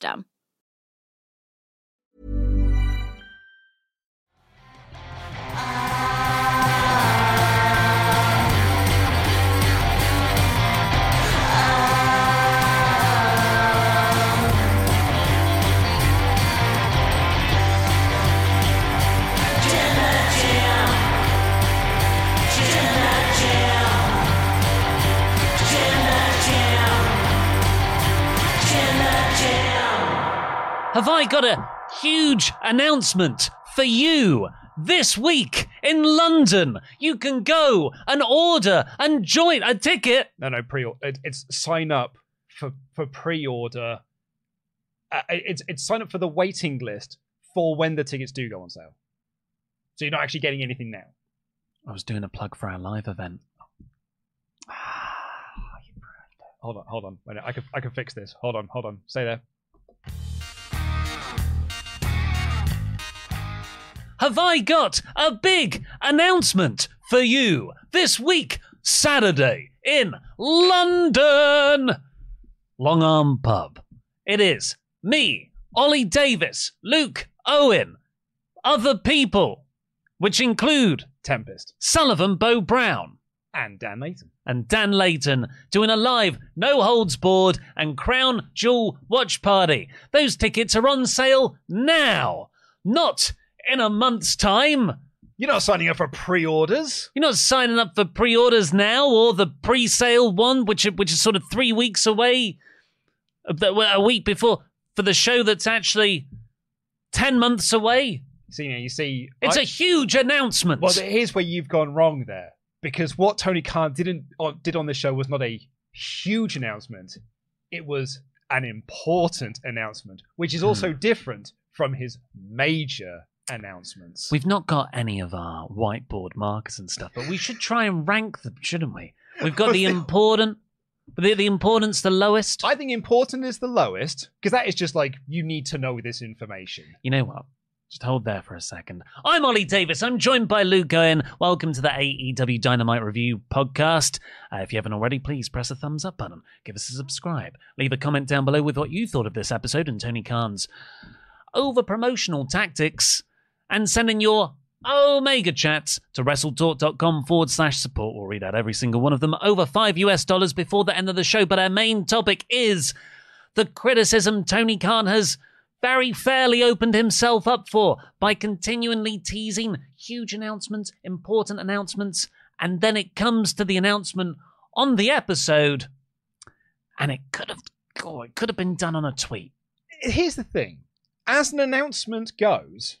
system. Have I got a huge announcement for you? This week in London, you can go and order and join a ticket. No, no, pre. It, it's sign up for for pre-order. Uh, it's it's sign up for the waiting list for when the tickets do go on sale. So you're not actually getting anything now. I was doing a plug for our live event. Hold on, hold on. Wait, I can I can fix this. Hold on, hold on. Stay there. Have I got a big announcement for you this week, Saturday, in London? Long Arm Pub. It is me, Oli Davis, Luke Owen, other people, which include Tempest Sullivan Bow Brown and Dan Layton. and Dan Layton doing a live, no holds board and crown jewel watch party. Those tickets are on sale now, not in a month's time. You're not signing up for pre-orders. You're not signing up for pre-orders now or the pre-sale one, which which is sort of three weeks away, a week before for the show that's actually ten months away. So you know, you see, It's I- a huge announcement. Well, here's where you've gone wrong there, because what Tony Khan didn't or did on this show was not a huge announcement; it was an important announcement, which is hmm. also different from his major announcements. We've not got any of our whiteboard markers and stuff, but we should try and rank them, shouldn't we? We've got the important, the, the importance the lowest. I think important is the lowest because that is just like you need to know this information. You know what? Just hold there for a second. I'm Oli Davis. I'm joined by Luke Owen. Welcome to the AEW Dynamite Review podcast. Uh, if you haven't already, please press the thumbs up button. Give us a subscribe. Leave a comment down below with what you thought of this episode and Tony Khan's over promotional tactics. And send in your Omega chats to wrestletalk.com forward slash support. We'll read out every single one of them over five US dollars before the end of the show. But our main topic is the criticism Tony Khan has very fairly opened himself up for by continually teasing huge announcements, important announcements, and then it comes to the announcement on the episode, and it could have, oh, it could have been done on a tweet. Here's the thing: as an announcement goes,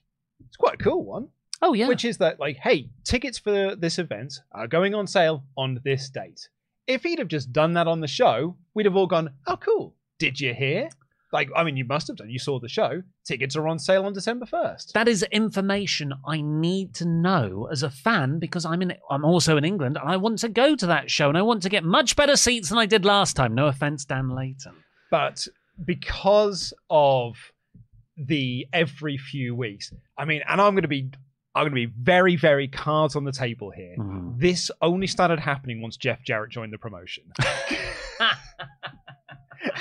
it's quite a cool one. Oh yeah, Which is that, like, hey, tickets for this event are going on sale on this date. If he'd have just done that on the show, we'd have all gone, oh, cool. Did you hear? Like, I mean, you must have done. You saw the show. Tickets are on sale on December 1st. that is information I need to know as a fan because I'm in. I'm also in England, and I want to go to that show, and I want to get much better seats than I did last time. No offense, Dan Layton. But because of the every few weeks, I mean, and I'm going to be. I'm going to be very, very cards on the table here. Mhm. This only started happening once Jeff Jarrett joined the promotion.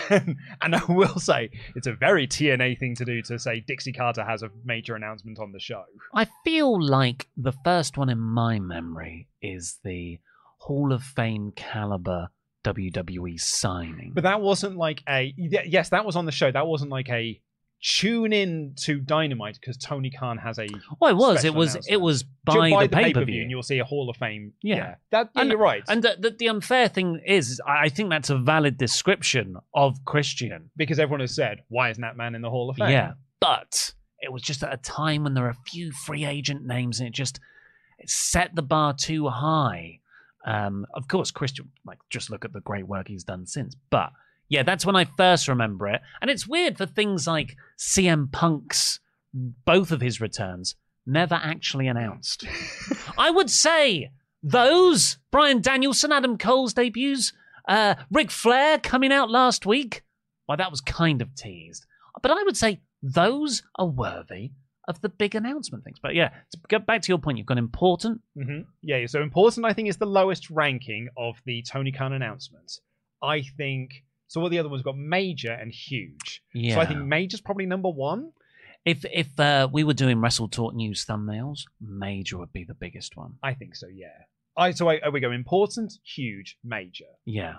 and, and I will say, it's a very TNA thing to do to say Dixie Carter has a major announcement on the show. I feel like the first one in my memory is the Hall of Fame caliber WWE signing. But that wasn't like a. yes, that was on the show. That wasn't like a tune in to Dynamite because Tony Khan has a well, it was. It was. It was Ju- by, the, pay per pay-per-view, and you'll see a Hall of Fame. Yeah. that yeah, And- you're right. And the, the, the unfair thing is, I I think that's a valid description of Christian. because everyone has said, why isn't that man in the Hall of Fame? Yeah, but it was just at a time when there are a few free agent names, and it just it set the bar too high. Um, of course, Christian, like, just look at the great work he's done since. But yeah, that's when I first remember it, and it's weird for things like CM Punk's both of his returns never actually announced. I would say those Bryan Danielson, Adam Cole's debuts, uh, Ric Flair coming out last week. Well, that was kind of teased, but I would say those are worthy of the big announcement things. But yeah, to get back to your point, you've got important. hmm Yeah, so important, I think, is the lowest ranking of the Tony Khan announcements. I think. So, what the other ones got? Major and huge. Yeah. So, I think Major's probably number one. if if uh, we were doing WrestleTalk news thumbnails, Major would be the biggest one. I think so, yeah. I So, I, we go important, huge, major. Yeah,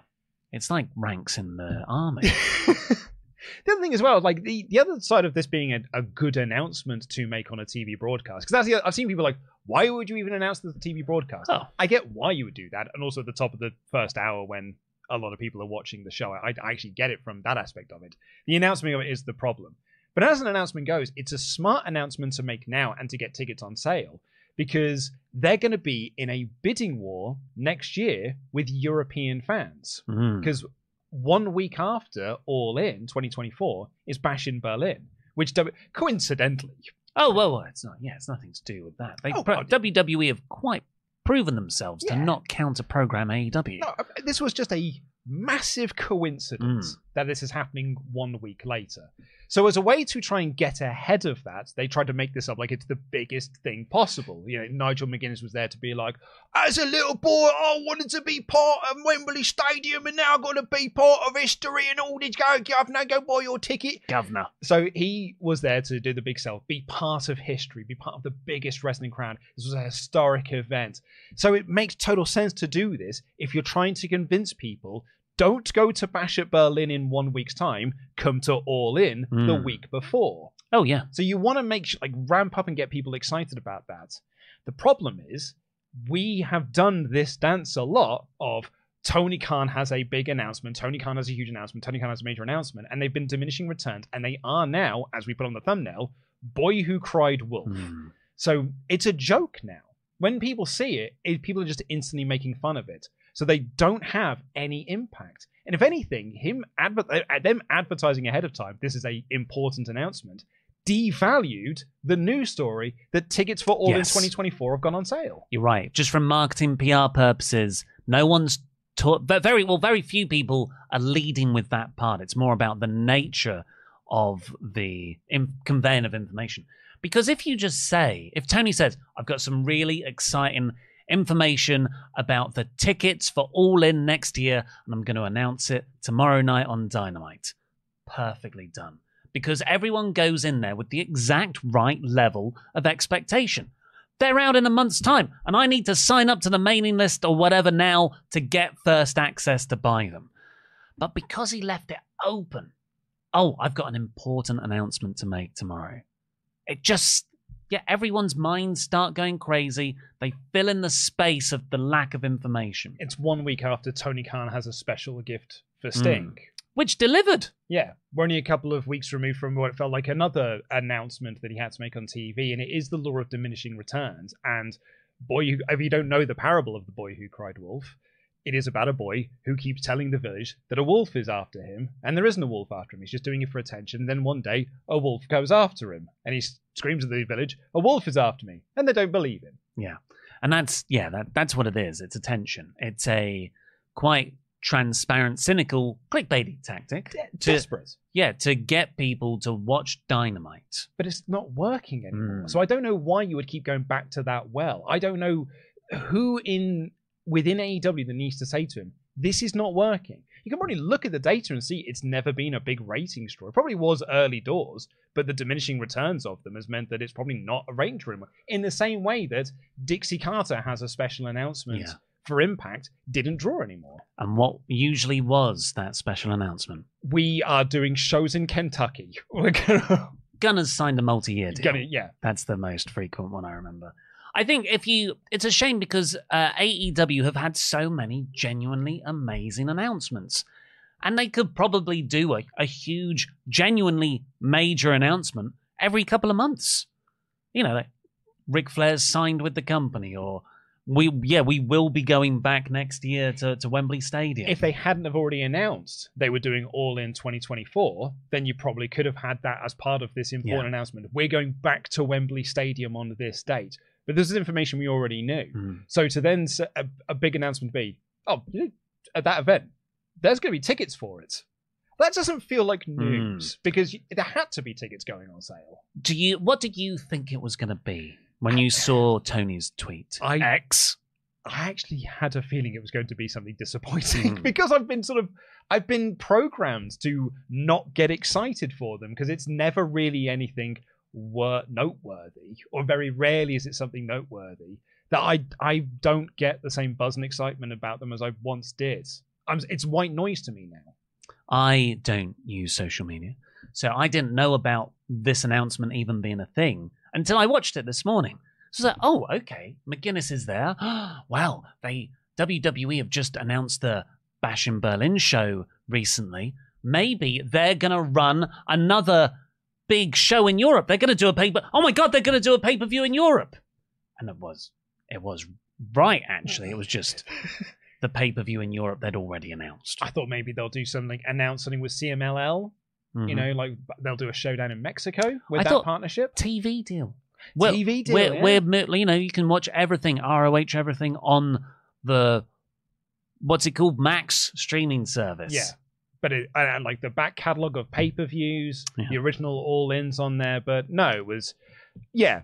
it's like ranks in the army. the other thing as well, like the, the other side of this being a, a good announcement to make on a TV broadcast, because that's the, I've seen people like, why would you even announce the TV broadcast? oh, I get why you would do that, and also at the top of the first hour when a lot of people are watching the show, I, I actually get it from that aspect of it. The announcement of it is the problem, but as an announcement goes, it's a smart announcement to make now and to get tickets on sale because they're going to be in a bidding war next year with European fans mm. because one week after All In 2024 is Bash in Berlin, which coincidentally, oh well, well, it's not. Yeah, it's nothing to do with that. They, Oh. WWE have quite proven themselves to not counter program AEW. no, uh, this was just a massive coincidence Mm. That this is happening one week later. So as a way to try and get ahead of that, they tried to make this up like it's the biggest thing possible. You know, Nigel McGuinness was there to be like, as a little boy, I wanted to be part of Wembley Stadium, and now I've got to be part of history and all this. Go, governor, go buy your ticket. Governor. So he was there to do the big sell, be part of history, be part of the biggest wrestling crowd. This was a historic event. So it makes total sense to do this if you're trying to convince people don't go to Bash at Berlin in one week's time, come to All In the Mm. week before. Oh yeah. So you want to make sh- like ramp up and get people excited about that. The problem is we have done this dance a lot of Tony Khan has a big announcement, Tony Khan has a huge announcement, Tony Khan has a major announcement, and they've been diminishing returns, and they are now, as we put on the thumbnail, Boy Who Cried Wolf. Mm. So it's a joke now. When people see it, it, people are just instantly making fun of it. So they don't have any impact. And if anything, him adver- uh, them advertising ahead of time, this is a important announcement, devalued the news story that tickets for All in 2024 have gone on sale. You're right. Just from marketing PR purposes, no one's taught. But very well, very few people are leading with that part. It's more about the nature of the in- conveying of information. Because if you just say, if Tony says, "I've got some really exciting information about the tickets for All In next year, and I'm going to announce it tomorrow night on Dynamite," perfectly done. Because everyone goes in there with the exact right level of expectation. They're out in a month's time, and I need to sign up to the mailing list or whatever now to get first access to buy them. But because he left it open, oh, I've got an important announcement to make tomorrow. It just, yeah, everyone's minds start going crazy. They fill in the space of the lack of information, It's one week after Tony Khan has a special gift Hmm. for Sting. which delivered. Yeah, we're only a couple of weeks removed from what felt like another announcement that he had to make on TV, and it is the law of diminishing returns. And boy, who, if you don't know the parable of the boy who cried wolf, it is about a boy who keeps telling the village that a wolf is after him, and there isn't a wolf after him. He's just doing it for attention. Then one day, a wolf goes after him, and he screams at the village, "A wolf is after me!" And they don't believe him. Yeah. And that's yeah, that that's what it is. It's a tension. It's a quite transparent, cynical, clickbaity tactic. De- To- desperate. Yeah, to get people to watch Dynamite. but it's not working anymore. Mm. So I don't know why you would keep going back to that well. I don't know who in within AEW that needs to say to him, this is not working. You can probably look at the data and see it's never been a big rating draw. It probably was early doors, but the diminishing returns of them has meant that it's probably not a rating draw. In the same way that Dixie Carter has a special announcement Yeah. for Impact didn't draw anymore. And what usually was that special announcement? We are doing shows in Kentucky. We're gonna, Gunner's signed a multi-year deal. gonna yeah. That's the most frequent one I remember. I think if you, it's a shame because uh, AEW have had so many genuinely amazing announcements, and they could probably do a, a huge, genuinely major announcement every couple of months. You know, like Ric Flair's signed with the company, or we, yeah, we will be going back next year to, to Wembley Stadium. If they hadn't have already announced they were doing All In 2024, then you probably could have had that as part of this important Yeah. announcement. We're going back to Wembley Stadium on this date. But this is information we already knew. Mm. So to then a, a big announcement be, oh, at that event, there's going to be tickets for it. That doesn't feel like Hmm. news because there had to be tickets going on sale. Do you? What did you think it was going to be when you saw Tony's tweet? I- X. I actually had a feeling it was going to be something disappointing Hmm. because I've been sort of I've been programmed to not get excited for them because it's never really anything wor- noteworthy or very rarely is it something noteworthy that I I don't get the same buzz and excitement about them as I once did. I'm, it's white noise to me now. I don't use social media, so I didn't know about this announcement even being a thing until I watched it this morning. So I was like, oh, okay, McGuinness is there. wow, they WWE have just announced the Bash in Berlin show recently. Maybe they're gonna run another big show in Europe. They're gonna do a paper. Oh my god, they're gonna do a pay per view in Europe. And it was, it was right actually. It was just the pay per view in Europe they'd already announced. I thought maybe they'll do something, announce something with CMLL. You Mhm. know, like they'll do a showdown in Mexico with I that partnership. TV deal. Well, TV deal, We're, yeah. we're, you know, you can watch everything, ROH, everything on the what's it called, Max streaming service. Yeah. But it, and, like the back catalog of pay per views, Yeah. the original all ins on there. But no, it was, yeah,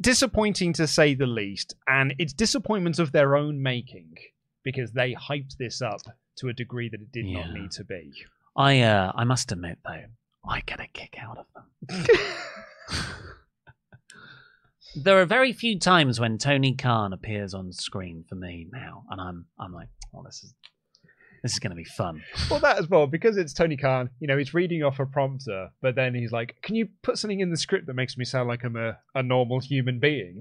disappointing to say the least. And it's disappointments of their own making because they hyped this up to a degree that it did not need to be. I, uh, I must admit though, I get a kick out of them. There are very few times when Tony Khan appears on screen for me now, and I'm, I'm like, oh, this is, this is going to be fun. well, that as well, because it's Tony Khan, you know, he's reading off a prompter, but then he's like, can you put something in the script that makes me sound like I'm a, a normal human being?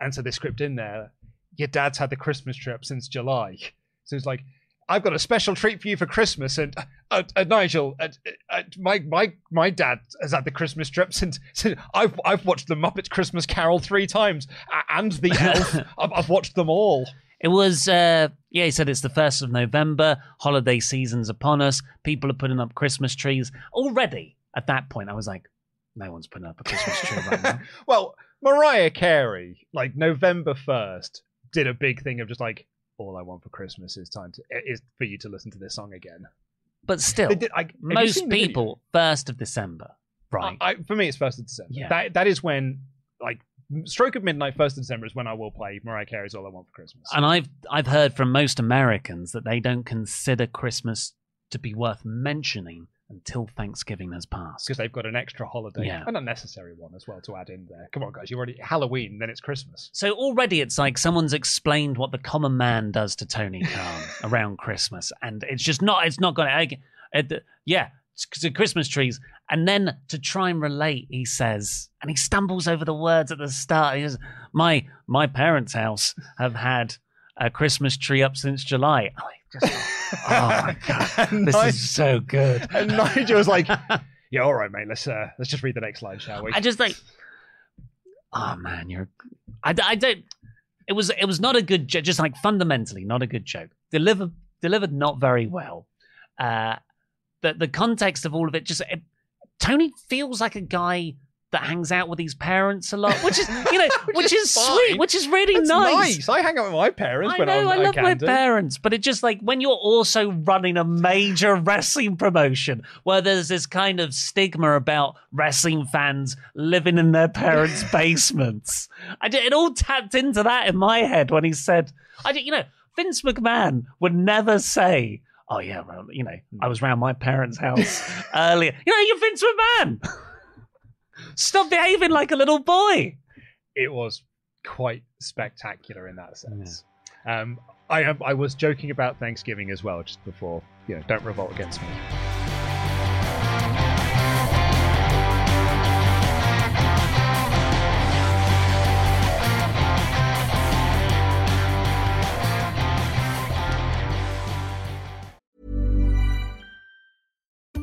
And so the script in there, your dad's had the Christmas trip since July. So it's like, I've got a special treat for you for Christmas, and uh, uh, Nigel, uh, uh, my my my dad has had the Christmas trip since, since I've I've watched the Muppets Christmas Carol three times, and the Elf. I've, I've watched them all. It was, uh, yeah, he said it's the 1st of November, holiday season's upon us, people are putting up Christmas trees. Already, at that point, I was like, no one's putting up a Christmas tree right now. well, Mariah Carey, like November first, did a big thing of just like, all I want for Christmas is time to is for you to listen to this song again. But still, did, like, most seen the video? people, 1st of December, right? I, I- for me, it's first of December. Yeah. That that is when like stroke of midnight, first of December is when I will play Mariah Carey's "All I Want for Christmas." and I've, I've heard from most Americans that they don't consider Christmas to be worth mentioning until Thanksgiving has passed. because they've got an extra holiday, Yeah. an unnecessary one as well to add in there. Come on, guys, you already Halloween, then it's Christmas. So already it's like someone's explained what the common man does to Tony Khan around Christmas, and it's just not. It's not going uh, to. It, yeah, it's the Christmas trees, and then to try and relate, he says, and he stumbles over the words at the start. He says, "My my parents' house have had a Christmas tree up since July." Like, just, oh my god, this is so good. and Nigel was like, "Yeah, all right, mate. Let's uh, let's just read the next line, shall we?" I just like, oh man, you're. I, I don't. It was it was not a good joke. Just like fundamentally, not a good joke. Delivered delivered not very well. Uh, the the context of all of it just it, Tony feels like a guy that hangs out with his parents a lot, which is you know which, Which is, is sweet, which is really nice. nice. I hang out with my parents when I when know, I'm I love my parents, but it just like when you're also running a major wrestling promotion where there's this kind of stigma about wrestling fans living in their parents' basements. I did, it all tapped into that in my head when he said, I did, you know, Vince McMahon would never say, Oh yeah, well, you know, I was round my parents' house earlier. You know, you're Vince McMahon. Stop behaving like a little boy. It was quite spectacular in that sense. Um, I. I was joking about Thanksgiving as well, just before. You know, don't revolt against me.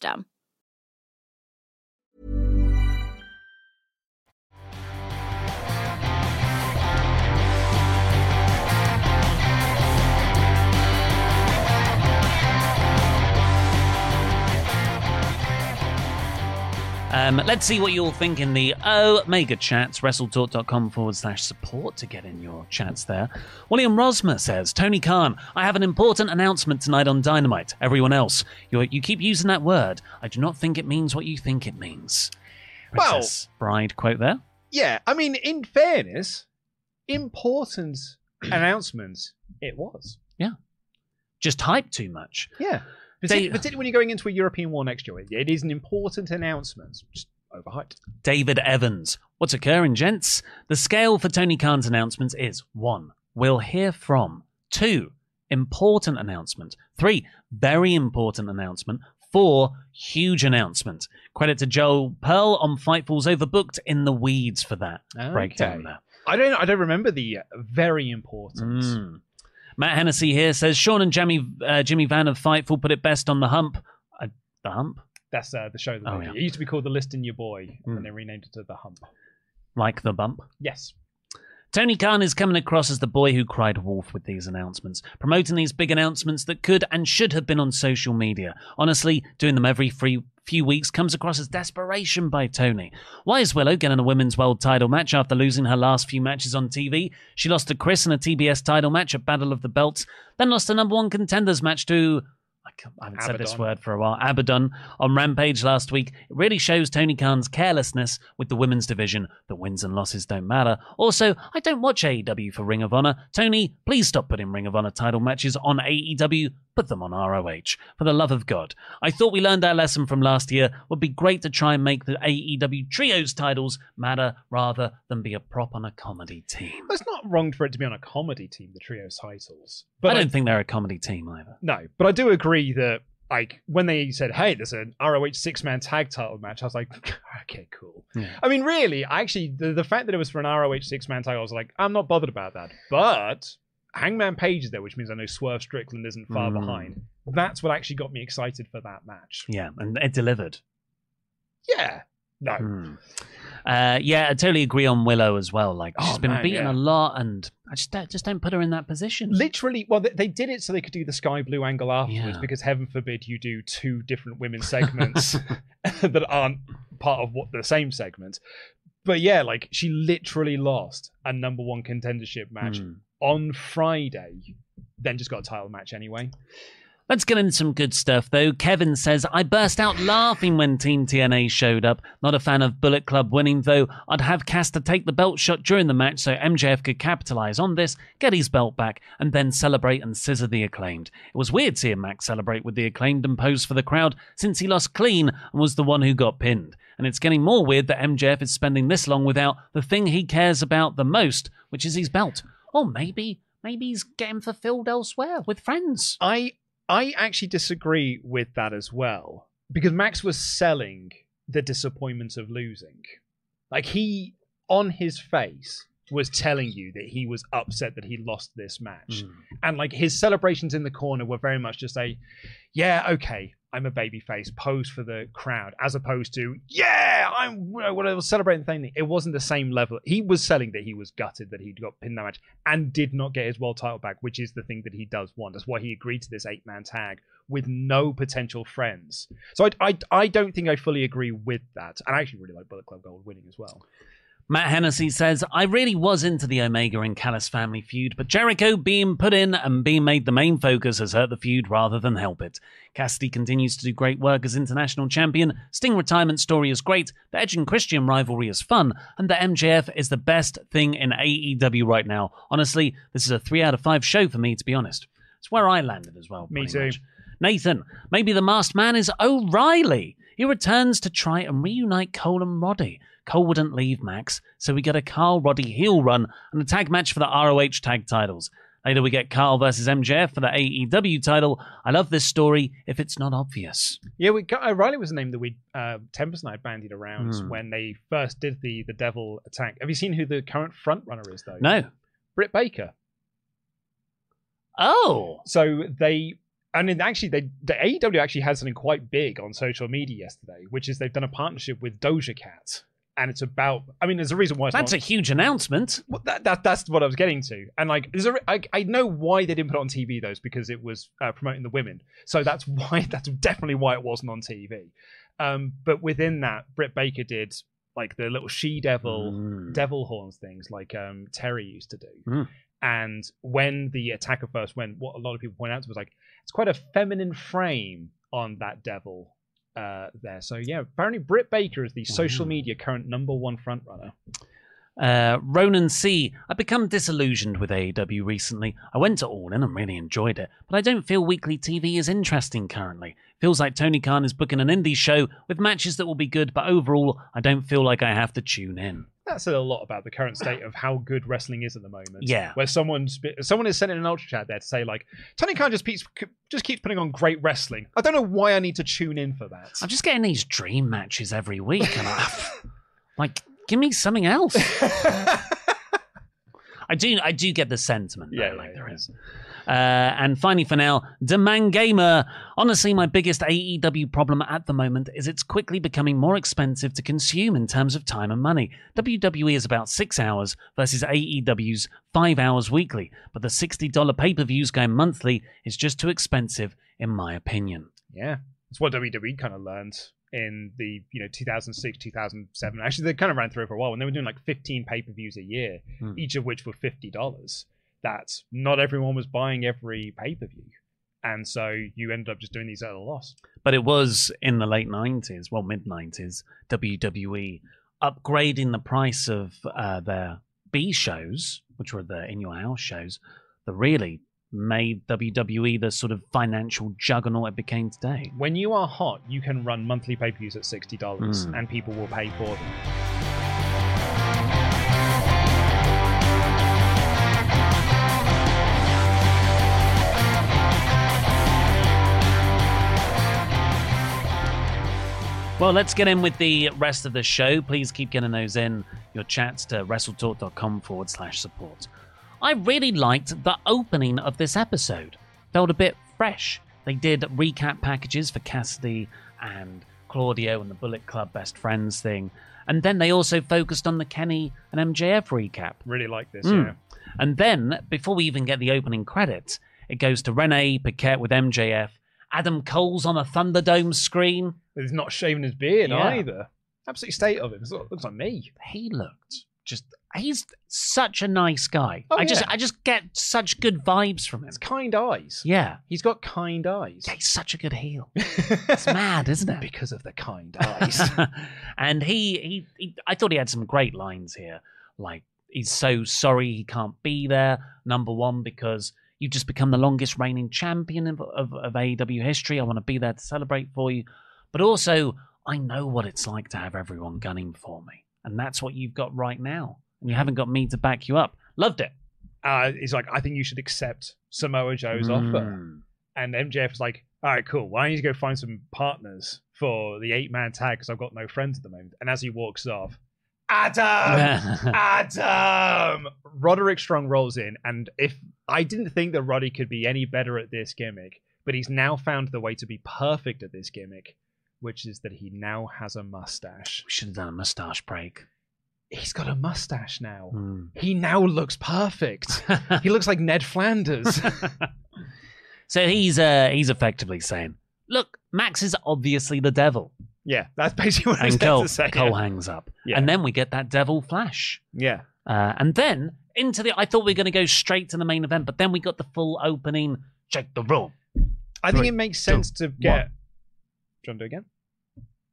system. Um, let's see what you all think in the Omega chats. WrestleTalk.com forward slash support to get in your chats there. William Rosmer says, Tony Khan, I have an important announcement tonight on Dynamite. Everyone else, you you keep using that word. I do not think it means what you think it means. Well- Bride quote there. Yeah, I mean, in fairness, important announcements it was. Yeah. Just hype too much. Yeah. Particularly, particularly when you're going into a European war next year, it is an important announcement. Just overhyped. David Evans. What's occurring, gents? The scale for Tony Khan's announcements is one, we'll hear from. Two, important announcement. Three, very important announcement. Four, huge announcement. Credit to Joel Pearl on Fightful's overbooked in the weeds for that breakdown there. I don't. I don't remember the very important. Mm. Matt Hennessy here says Sean and Jimmy, uh, Jimmy Van of Fightful put it best on the hump. Uh, the hump? That's uh, the show. That Oh, yeah. It used to be called The List and Ya Boy, Mm. and they renamed it to The Hump. Like the bump? Yes. Tony Khan is coming across as the boy who cried wolf with these announcements, promoting these big announcements that could and should have been on social media. Honestly, doing them every free few weeks comes across as desperation by Tony. Why is Willow getting a women's world title match after losing her last few matches on TV? She lost to Kris in a TBS title match at Battle of the Belts, then lost a number one contenders match to. I I haven't said this word for a while. Abaddon on Rampage last week. It really shows Tony Khan's carelessness with the women's division. The wins and losses don't matter. Also, I don't watch AEW for Ring of Honor. Tony, please stop putting Ring of Honor title matches on AEW. Put them on ROH. For the love of God. I thought we learned our lesson from last year. Would be great to try and make the AEW Trios titles matter rather than be a prop on a comedy team. Well, it's not wrong for it to be on a comedy team, the trio titles. But I don't think they're a comedy team either. No, but I do agree that like when they said, "Hey, there's an ROH six man tag title match," I was like, okay, cool. Yeah. I mean, really, actually, the, the fact that it was for an ROH six man title, I was like, I'm not bothered about that. But Hangman Page is there, which means I know Swerve Strickland isn't far Mm. behind. That's what actually got me excited for that match. Yeah, and it delivered. Yeah. No. Hmm. Uh, yeah, I totally agree on Willow as well. Like she's Oh, been man, beaten yeah. a lot, and I just don't, just don't put her in that position. Literally, well, they, they did it so they could do the Skye Blue angle afterwards Yeah. because heaven forbid you do two different women's segments that aren't part of what the same segment. But yeah, like she literally lost a number one contendership match Hmm. on Friday, then just got a title match anyway. Let's get into some good stuff, though. Kevin says, I burst out laughing when Team TNA showed up. Not a fan of Bullet Club winning, though. I'd have Caster take the belt shot during the match so MJF could capitalize on this, get his belt back, and then celebrate and scissor the acclaimed. It was weird seeing Max celebrate with the acclaimed and pose for the crowd since he lost clean and was the one who got pinned. And it's getting more weird that MJF is spending this long without the thing he cares about the most, which is his belt. Or maybe, maybe he's getting fulfilled elsewhere with friends. I I actually disagree with that as well because Max was selling the disappointment of losing. Like he on his face was telling you that he was upset that he lost this match. Hmm. And like his celebrations in the corner were very much just a yeah, okay, I'm a baby face, pose for the crowd, as opposed to, yeah, I'm whatever celebrating the thing. It wasn't the same level. He was selling that he was gutted that he'd got pinned that match and did not get his world title back, which is the thing that he does want. That's why he agreed to this eight man tag with no potential friends. So I, I, I don't think I fully agree with that. And I actually really like Bullet Club Gold winning as well. Matt Hennessy says, I really was into the Omega and Callis family feud, but Jericho being put in and being made the main focus has hurt the feud rather than help it. Cassidy continues to do great work as international champion, Sting retirement story is great, the Edge and Christian rivalry is fun, and the MJF is the best thing in AEW right now. Honestly, this is a 3 out of 5 show for me, to be honest. It's where I landed as well. Me too. much. Nathan, maybe the masked man is O'Reilly. He returns to try and reunite Cole and Roddy. Cole wouldn't leave Max, so we get a Kyle Roddy heel run and a tag match for the ROH tag titles. Later, we get Kyle versus MJF for the AEW title. I love this story if it's not obvious. Yeah, we got, O'Reilly was a name that we uh, Tempest and I bandied around Hmm. when they first did the the Devil attack. Have you seen who the current front runner is though? No. Britt Baker. Oh. So they and then actually they the AEW actually had something quite big on social media yesterday, which is they've done a partnership with Doja Cat. And it's about I mean there's a reason why it's That's not, a huge announcement. Well, that, that that's what I was getting to, and like, there's a, I, I know why they didn't put it on TV though, because it was uh, promoting the women, so that's why that's definitely why it wasn't on TV. Um, but within that, Britt Baker did like the little she devil, Mm. devil horns things, like um Terry used to do. Mm. And when the attacker first went, what a lot of people point out to was like, it's quite a feminine frame on that devil uh there. So yeah, apparently Britt Baker is the social media current number one front runner. Uh, Ronan C. I've become disillusioned with AEW recently. I went to All In and really enjoyed it, but I don't feel weekly TV is interesting currently. Feels like Tony Khan is booking an indie show with matches that will be good, but overall, I don't feel like I have to tune in. That's a lot about the current state of how good wrestling is at the moment. Yeah. where someone's someone is sending an ultra chat there to say like Tony Khan just keeps just keeps putting on great wrestling. I don't know why I need to tune in for that. I'm just getting these dream matches every week, and I, like, give me something else. I do, I do get the sentiment. though, Yeah, like yeah, there yeah. is. Uh, and finally, for now, Demand Gamer. Honestly, my biggest AEW problem at the moment is it's quickly becoming more expensive to consume in terms of time and money. WWE is about six hours versus AEW's five hours weekly, but the $60 pay per views going monthly is just too expensive, in my opinion. Yeah, it's what WWE kind of learned in the you know 2006 2007 actually they kind of ran through for a while when they were doing like 15 pay-per-views a year Hmm. each of which were $50 that not everyone was buying every pay-per-view and so you ended up just doing these at a loss. But it was in the late 90s, well, mid 90s, WWE upgrading the price of uh, their B shows, which were the in your house shows, the really made WWE the sort of financial juggernaut it became today. when you are hot you can run monthly pay-per-views at $60 Mm. and people will pay for them Well, let's get in with the rest of the show. Please keep getting those in your chats to wrestletalk.com forward slash support. I really liked the opening of this episode. Felt a bit fresh. They did recap packages for Cassidy and Claudio and the Bullet Club best friends thing. And then they also focused on the Kenny and MJF recap. Really like this, Mm. yeah. And then, before we even get the opening credits, it goes to Renee Paquette with MJF. Adam Cole's on a Thunderdome screen. He's not shaving his beard Yeah. either. Absolute state of him. Looks like me. He looked just. He's such a nice guy. Oh, I just, yeah. I just get such good vibes from him. It's kind eyes. Yeah, He's got kind eyes. he's such a good heel. It's mad, isn't it? because of the kind eyes. and he, he, he, I thought he had some great lines here. Like, he's so sorry he can't be there. Number one, because you've just become the longest reigning champion of, of, of AEW history. I want to be there to celebrate for you. But also, I know what it's like to have everyone gunning for me. And that's what you've got right now. And you haven't got me to back you up. Loved it. uh, he's like, I think you should accept Samoa Joe's offer. Mm. And MJF is like, all right, cool. Well, I need to go find some partners for the eight man tag because I've got no friends at the moment. And as he walks off, Adam, Adam, Roderick Strong rolls in. And if I didn't think that Roddy could be any better at this gimmick, but he's now found the way to be perfect at this gimmick, which is that he now has a mustache. we should have done a mustache break. He's got a mustache now. Mm. He now looks perfect. he looks like Ned Flanders. so he's uh, he's effectively saying, "Look, Max is obviously the devil," yeah, that's basically what I was and Cole, to say. Cole hangs up, Yeah. and then we get that devil flash, yeah. uh, and then into the. I thought we were going to go straight to the main event, but then we got the full opening. Check the room. I think it makes sense to get. one. Do you want to do it again?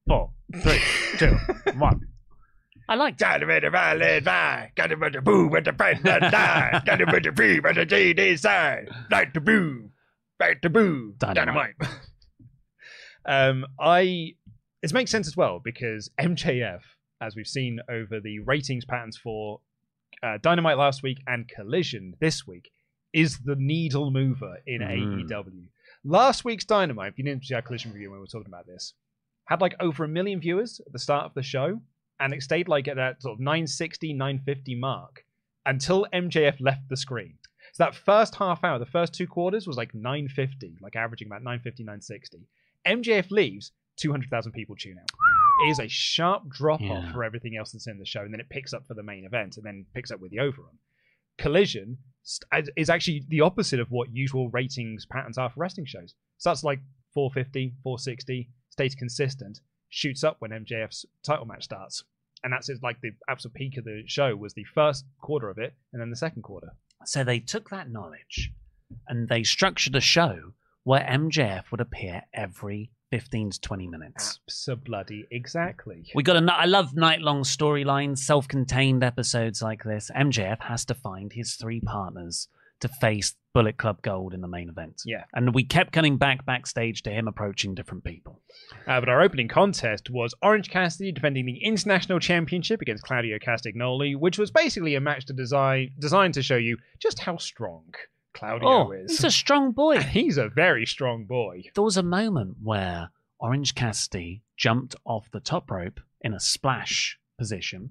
Four, three, two, one. I like it. Got to the violin vibe. Got to the boo with the friend that. Got to the free with the GD side. Like the boo. Back to boo. Dynamite. um, I. It makes sense as well because MJF, as we've seen over the ratings patterns for uh, Dynamite last week and Collision this week, is the needle mover in Mm. AEW. Last week's Dynamite, if you didn't see our Collision review when we were talking about this, had like over a million viewers at the start of the show, and it stayed like at that sort of 960, 950 mark until MJF left the screen. So that first half hour, the first two quarters was like 950, like averaging about 950, 960. MJF leaves, 200,000 people tune out. It is a sharp drop off Yeah. for everything else that's in the show, and then it picks up for the main event, and then picks up with the overrun. Collision uh, is actually the opposite of what usual ratings patterns are for wrestling shows. So that's like 450, 460, stays consistent, shoots up when MJF's title match starts. And that's it, like the absolute peak of the show was the first quarter of it and then the second quarter. So they took that knowledge and they structured a show where MJF would appear every 15 to 20 minutes. Absolutely, exactly. We got a. I love night long storylines, self contained episodes like this. MJF has to find his three partners to face Bullet Club Gold in the main event. Yeah. And we kept coming back backstage to him approaching different people. Uh, but our opening contest was Orange Cassidy defending the International Championship against Claudio Castagnoli, which was basically a match to design designed to show you just how strong Claudio Oh, is. he's a strong boy. He's a very strong boy. there was a moment where Orange Cassidy jumped off the top rope in a splash position,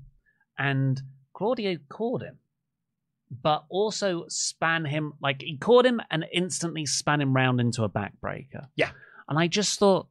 and Claudio caught him, but also span him like he caught him and instantly span him round into a backbreaker. Yeah. and I just thought,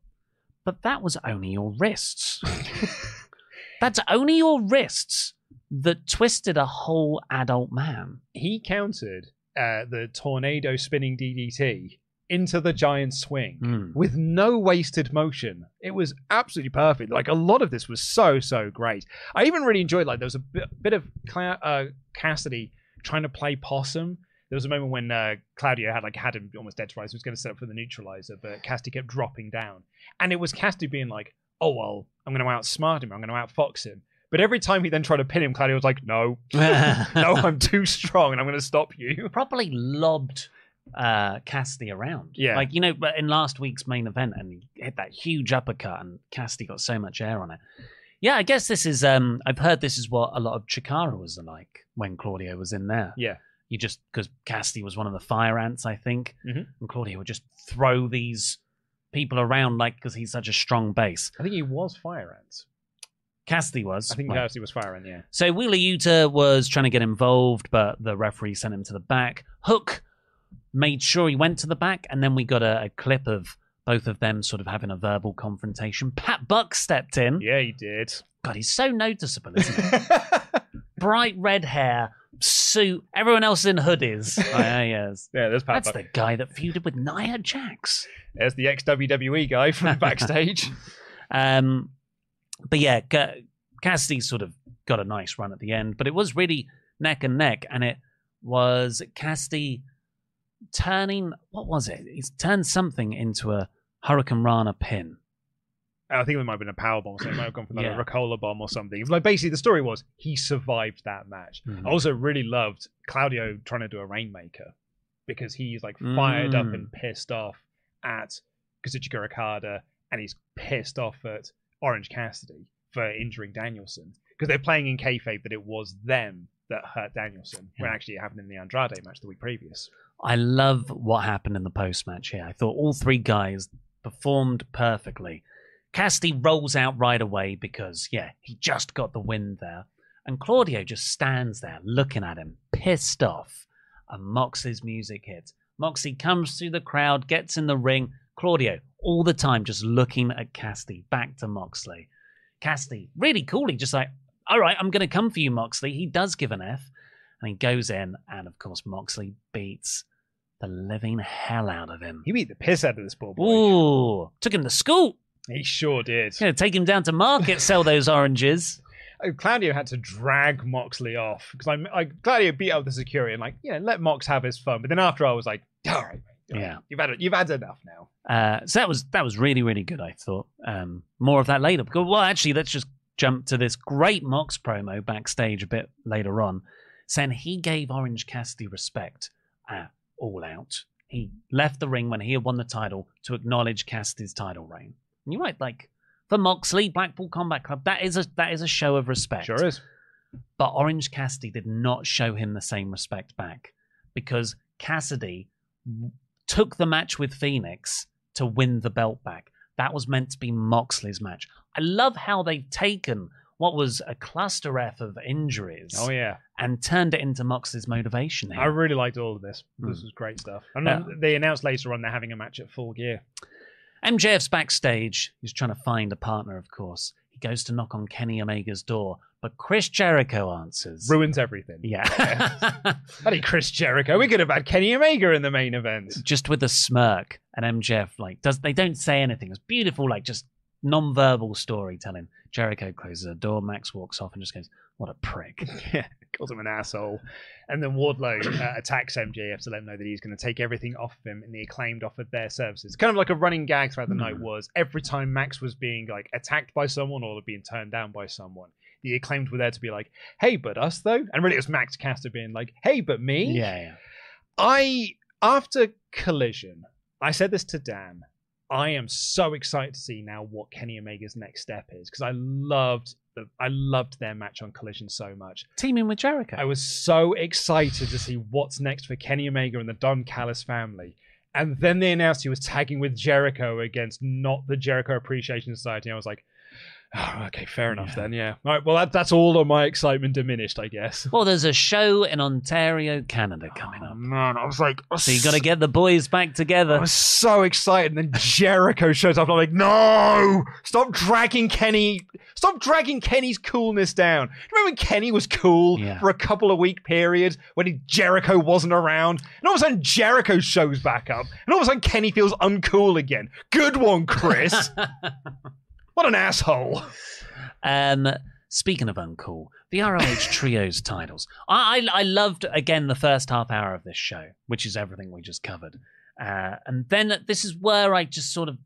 but that was only your wrists. That's only your wrists that twisted a whole adult man. He countered uh, the tornado spinning DDT into the giant swing Mm. with no wasted motion. It was absolutely perfect. Like a lot of this was so so great. I even really enjoyed like there was a bit, bit of Cla- uh, Cassidy trying to play possum. There was a moment when uh, Claudio had like had him almost dead to rights. He was going to set up for the neutralizer, but Cassidy kept dropping down, and it was Cassidy being like, "Oh well, I'm going to outsmart him. I'm going to outfox him." But every time he then tried to pin him, Claudio was like, "No, no, I'm too strong, and I'm going to stop you." properly lobbed uh, Cassidy around. Yeah. Like, you know, but in last week's main event, and he hit that huge uppercut, and Cassidy got so much air on it. Yeah, I guess this is, um, I've heard this is what a lot of Chikara was like when Claudio was in there. Yeah. You just, because Cassidy was one of the fire ants, I think, Mhm. and Claudio would just throw these people around, like because he's such a strong base. I think he was Fire Ants. Cassidy was. I think Right. Cassidy was Fire Ant, yeah. So Wheeler Yuta was trying to get involved, but the referee sent him to the back. Hook made sure he went to the back, and then we got a, a clip of both of them sort of having a verbal confrontation. Pat Buck stepped in. Yeah, he did. God, he's so noticeable, isn't he? Bright red hair, suit. Everyone else in hoodies. oh, yeah, yes. Yeah, there's Pat That's Buck. the guy that feuded with Nia Jax. There's the ex WWE guy from backstage. Um, but yeah, Ca- Cassidy sort of got a nice run at the end, but it was really neck and neck, and it was Cassidy turning. What was it? He's turned something into a hurricanrana pin. I think it might have been a power bomb, so it might have gone for like Yeah. a Ricola bomb or something. Like basically, the story was he survived that match. Mhm. I also really loved Claudio trying to do a Rainmaker because he's like fired up Mm. and pissed off at Kazuchika Okada, and he's pissed off at Orange Cassidy for injuring Danielson because they're playing in kayfabe that it was them that hurt Danielson when actually it happened in the Andrade match the week previous. I love what happened in the post match here. I thought all three guys performed perfectly. Cassidy rolls out right away because, yeah, he just got the win there. And Claudio just stands there looking at him, pissed off. And Moxley's music hits. Moxley comes through the crowd, gets in the ring. Claudio, all the time, just looking at Cassidy, back to Moxley. Cassidy, really coolly, just like, all right, I'm going to come for you, Moxley. He does give an F. And he goes in, and of course, Moxley beats the living hell out of him. He beat the piss out of this poor boy. Ooh, took him to school. He sure did. Gonna take him down to market, sell those oranges. Oh, Claudio had to drag Moxley off because I, I Claudio beat up the security and like, yeah, let Mox have his fun. But then after I was like, all right, mate, Yeah. you've had you've had enough now. Uh, so that was that was really really good. I thought um, more of that later. Because, well, actually, let's just jump to this great Mox promo backstage a bit later on, saying he gave Orange Cassidy respect at All Out. He left the ring when he had won the title to acknowledge Cassidy's title reign. And you're right, like for Moxley, Blackpool Combat Club, that is a that is a show of respect. Sure is. But Orange Cassidy did not show him the same respect back because Cassidy took the match with Fenix to win the belt back. That was meant to be Moxley's match. I love how they've taken what was a cluster F of injuries Oh yeah, and turned it into Mox's motivation here. I really liked all of this. This Hmm. was great stuff. And Yeah. then they announced later on they're having a match at Full Gear. MJF's backstage. He's trying to find a partner, of course. He goes to knock on Kenny Omega's door, but Chris Jericho answers. Ruins everything. yeah. Bloody Chris Jericho. We could have had Kenny Omega in the main event. just with a smirk and MJF like does they don't say anything. It's beautiful, like just non-verbal storytelling. Jericho closes a door, Max walks off and just goes, What a prick. yeah, calls him an asshole. And then Wardlow uh, attacks MJF to let him know that he's going to take everything off of him, and the acclaimed offered their services. Kind of like a running gag throughout the night was every time Max was being like attacked by someone or being turned down by someone, the acclaimed were there to be like, "Hey, but us though," and really it was Max Caster being like, "Hey, but me." Yeah, yeah. I after Collision, I said this to Dan. I am so excited to see now what Kenny Omega's next step is because I loved the I loved their match on Collision so much. Teaming with Jericho. I was so excited to see what's next for Kenny Omega and the Don Callis family. And then they announced he was tagging with Jericho against not the Jericho Appreciation Society. I was like, oh, okay, fair enough then, yeah. All right, well, that, that's all of my excitement diminished, I guess. well, there's a show in Ontario, Canada coming Oh, up. man, I was like, So you gotta get the boys back together. I was so excited, and then Jericho shows up. And I'm like, no! Stop dragging Kenny! Stop dragging Kenny's coolness down. Remember when Kenny was cool Yeah. for a couple of week period when he, Jericho wasn't around, and all of a sudden Jericho shows back up, and all of a sudden Kenny feels uncool again. Good one, Chris. what an asshole! Um, speaking of uncool, the ROH trios titles. I, I I loved again the first half hour of this show, which is everything we just covered, uh, and then this is where I just sort of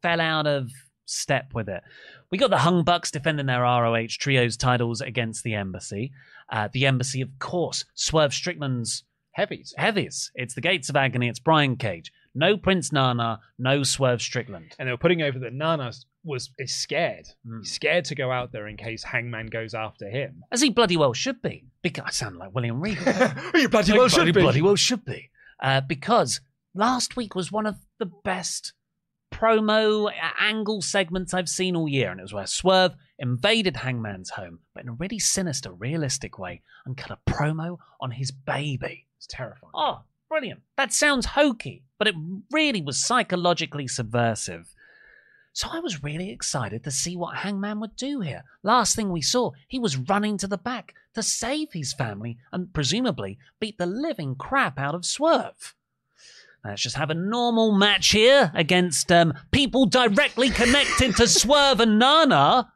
fell out of step with it. We got the Young Bucks defending their ROH trios titles against the Embassy. Uh, the Embassy, of course, Swerve Strickland's Heavies. heavies. It's the Gates of Agony. It's Brian Cage. No Prince Nana. No Swerve Strickland. And they were putting over that Nana was is scared. Mm. Scared to go out there in case Hangman goes after him. As he bloody well should be. Because I sound like William Regal. you bloody well should bloody, be. bloody well should be. Uh, because last week was one of the best promo angle segments I've seen all year, and it was where Swerve invaded Hangman's home, but in a really sinister, realistic way, and cut a promo on his baby. It's terrifying. Oh, brilliant. That sounds hokey, but it really was psychologically subversive. So I was really excited to see what Hangman would do here. Last thing we saw, he was running to the back to save his family and presumably beat the living crap out of Swerve. Let's just have a normal match here against um, people directly connected to Swerve and Nana.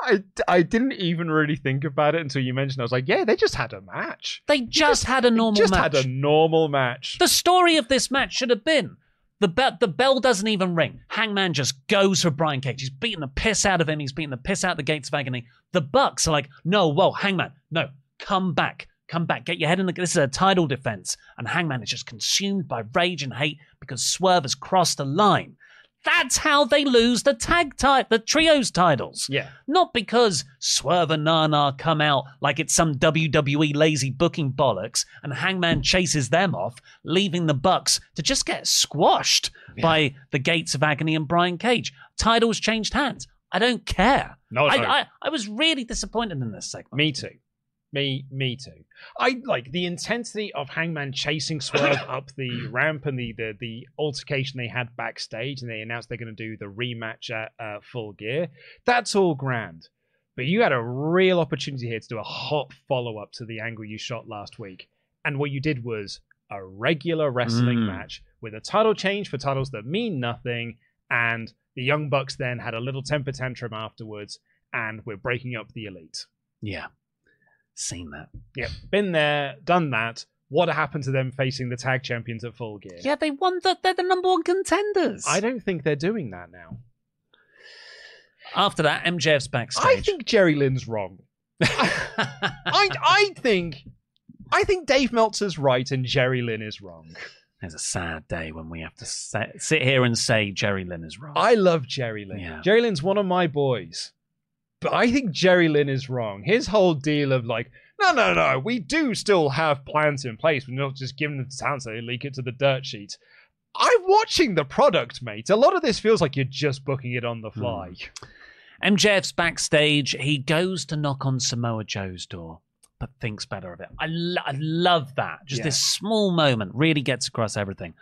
I, I didn't even really think about it until you mentioned. it. I was like, yeah, they just had a match. They just had a normal just match. had a normal match. The story of this match should have been the bell. The bell doesn't even ring. Hangman just goes for Brian Cage. He's beating the piss out of him. He's beating the piss out of the gates of agony. The Bucks are like, no, whoa, Hangman, no, come back, come back, get your head in the. This is a title defense, and Hangman is just consumed by rage and hate because Swerve has crossed the line. That's how they lose the tag type, the trios titles. Yeah. Not because Swerve and Nana come out like it's some WWE lazy booking bollocks and Hangman chases them off, leaving the Bucks to just get squashed by the Gates of Agony and Brian Cage. Titles changed hands. I don't care. No, I, no. I, I was really disappointed in this segment. Me too. Me, me too. I like the intensity of Hangman chasing Swerve up the ramp and the, the the altercation they had backstage, and they announced they're going to do the rematch at uh, Full Gear. That's all grand, but you had a real opportunity here to do a hot follow up to the angle you shot last week, and what you did was a regular wrestling Mm. match with a title change for titles that mean nothing, and the Young Bucks then had a little temper tantrum afterwards, and we're breaking up the elite. Yeah. Seen that. Yep, been there, done that. What happened to them facing the tag champions at Full Gear? Yeah, they won the, they're the number one contenders. I don't think they're doing that now. After that, MJF's backstage. I think Jerry Lynn's wrong. I I think I think Dave Meltzer's right and Jerry Lynn is wrong. There's a sad day when we have to sit here and say Jerry Lynn is wrong. I love Jerry Lynn. Yeah. Jerry Lynn's one of my boys. But I think Jerry Lynn is wrong. His whole deal of like, no, no, no, we do still have plans in place. We're not just giving them to town so they leak it to the dirt sheet. I'm watching the product, mate. A lot of this feels like you're just booking it on the hmm. fly. MJF's backstage. He goes to knock on Samoa Joe's door, but thinks better of it. I, lo- I love that. Just Yeah. this small moment really gets across everything.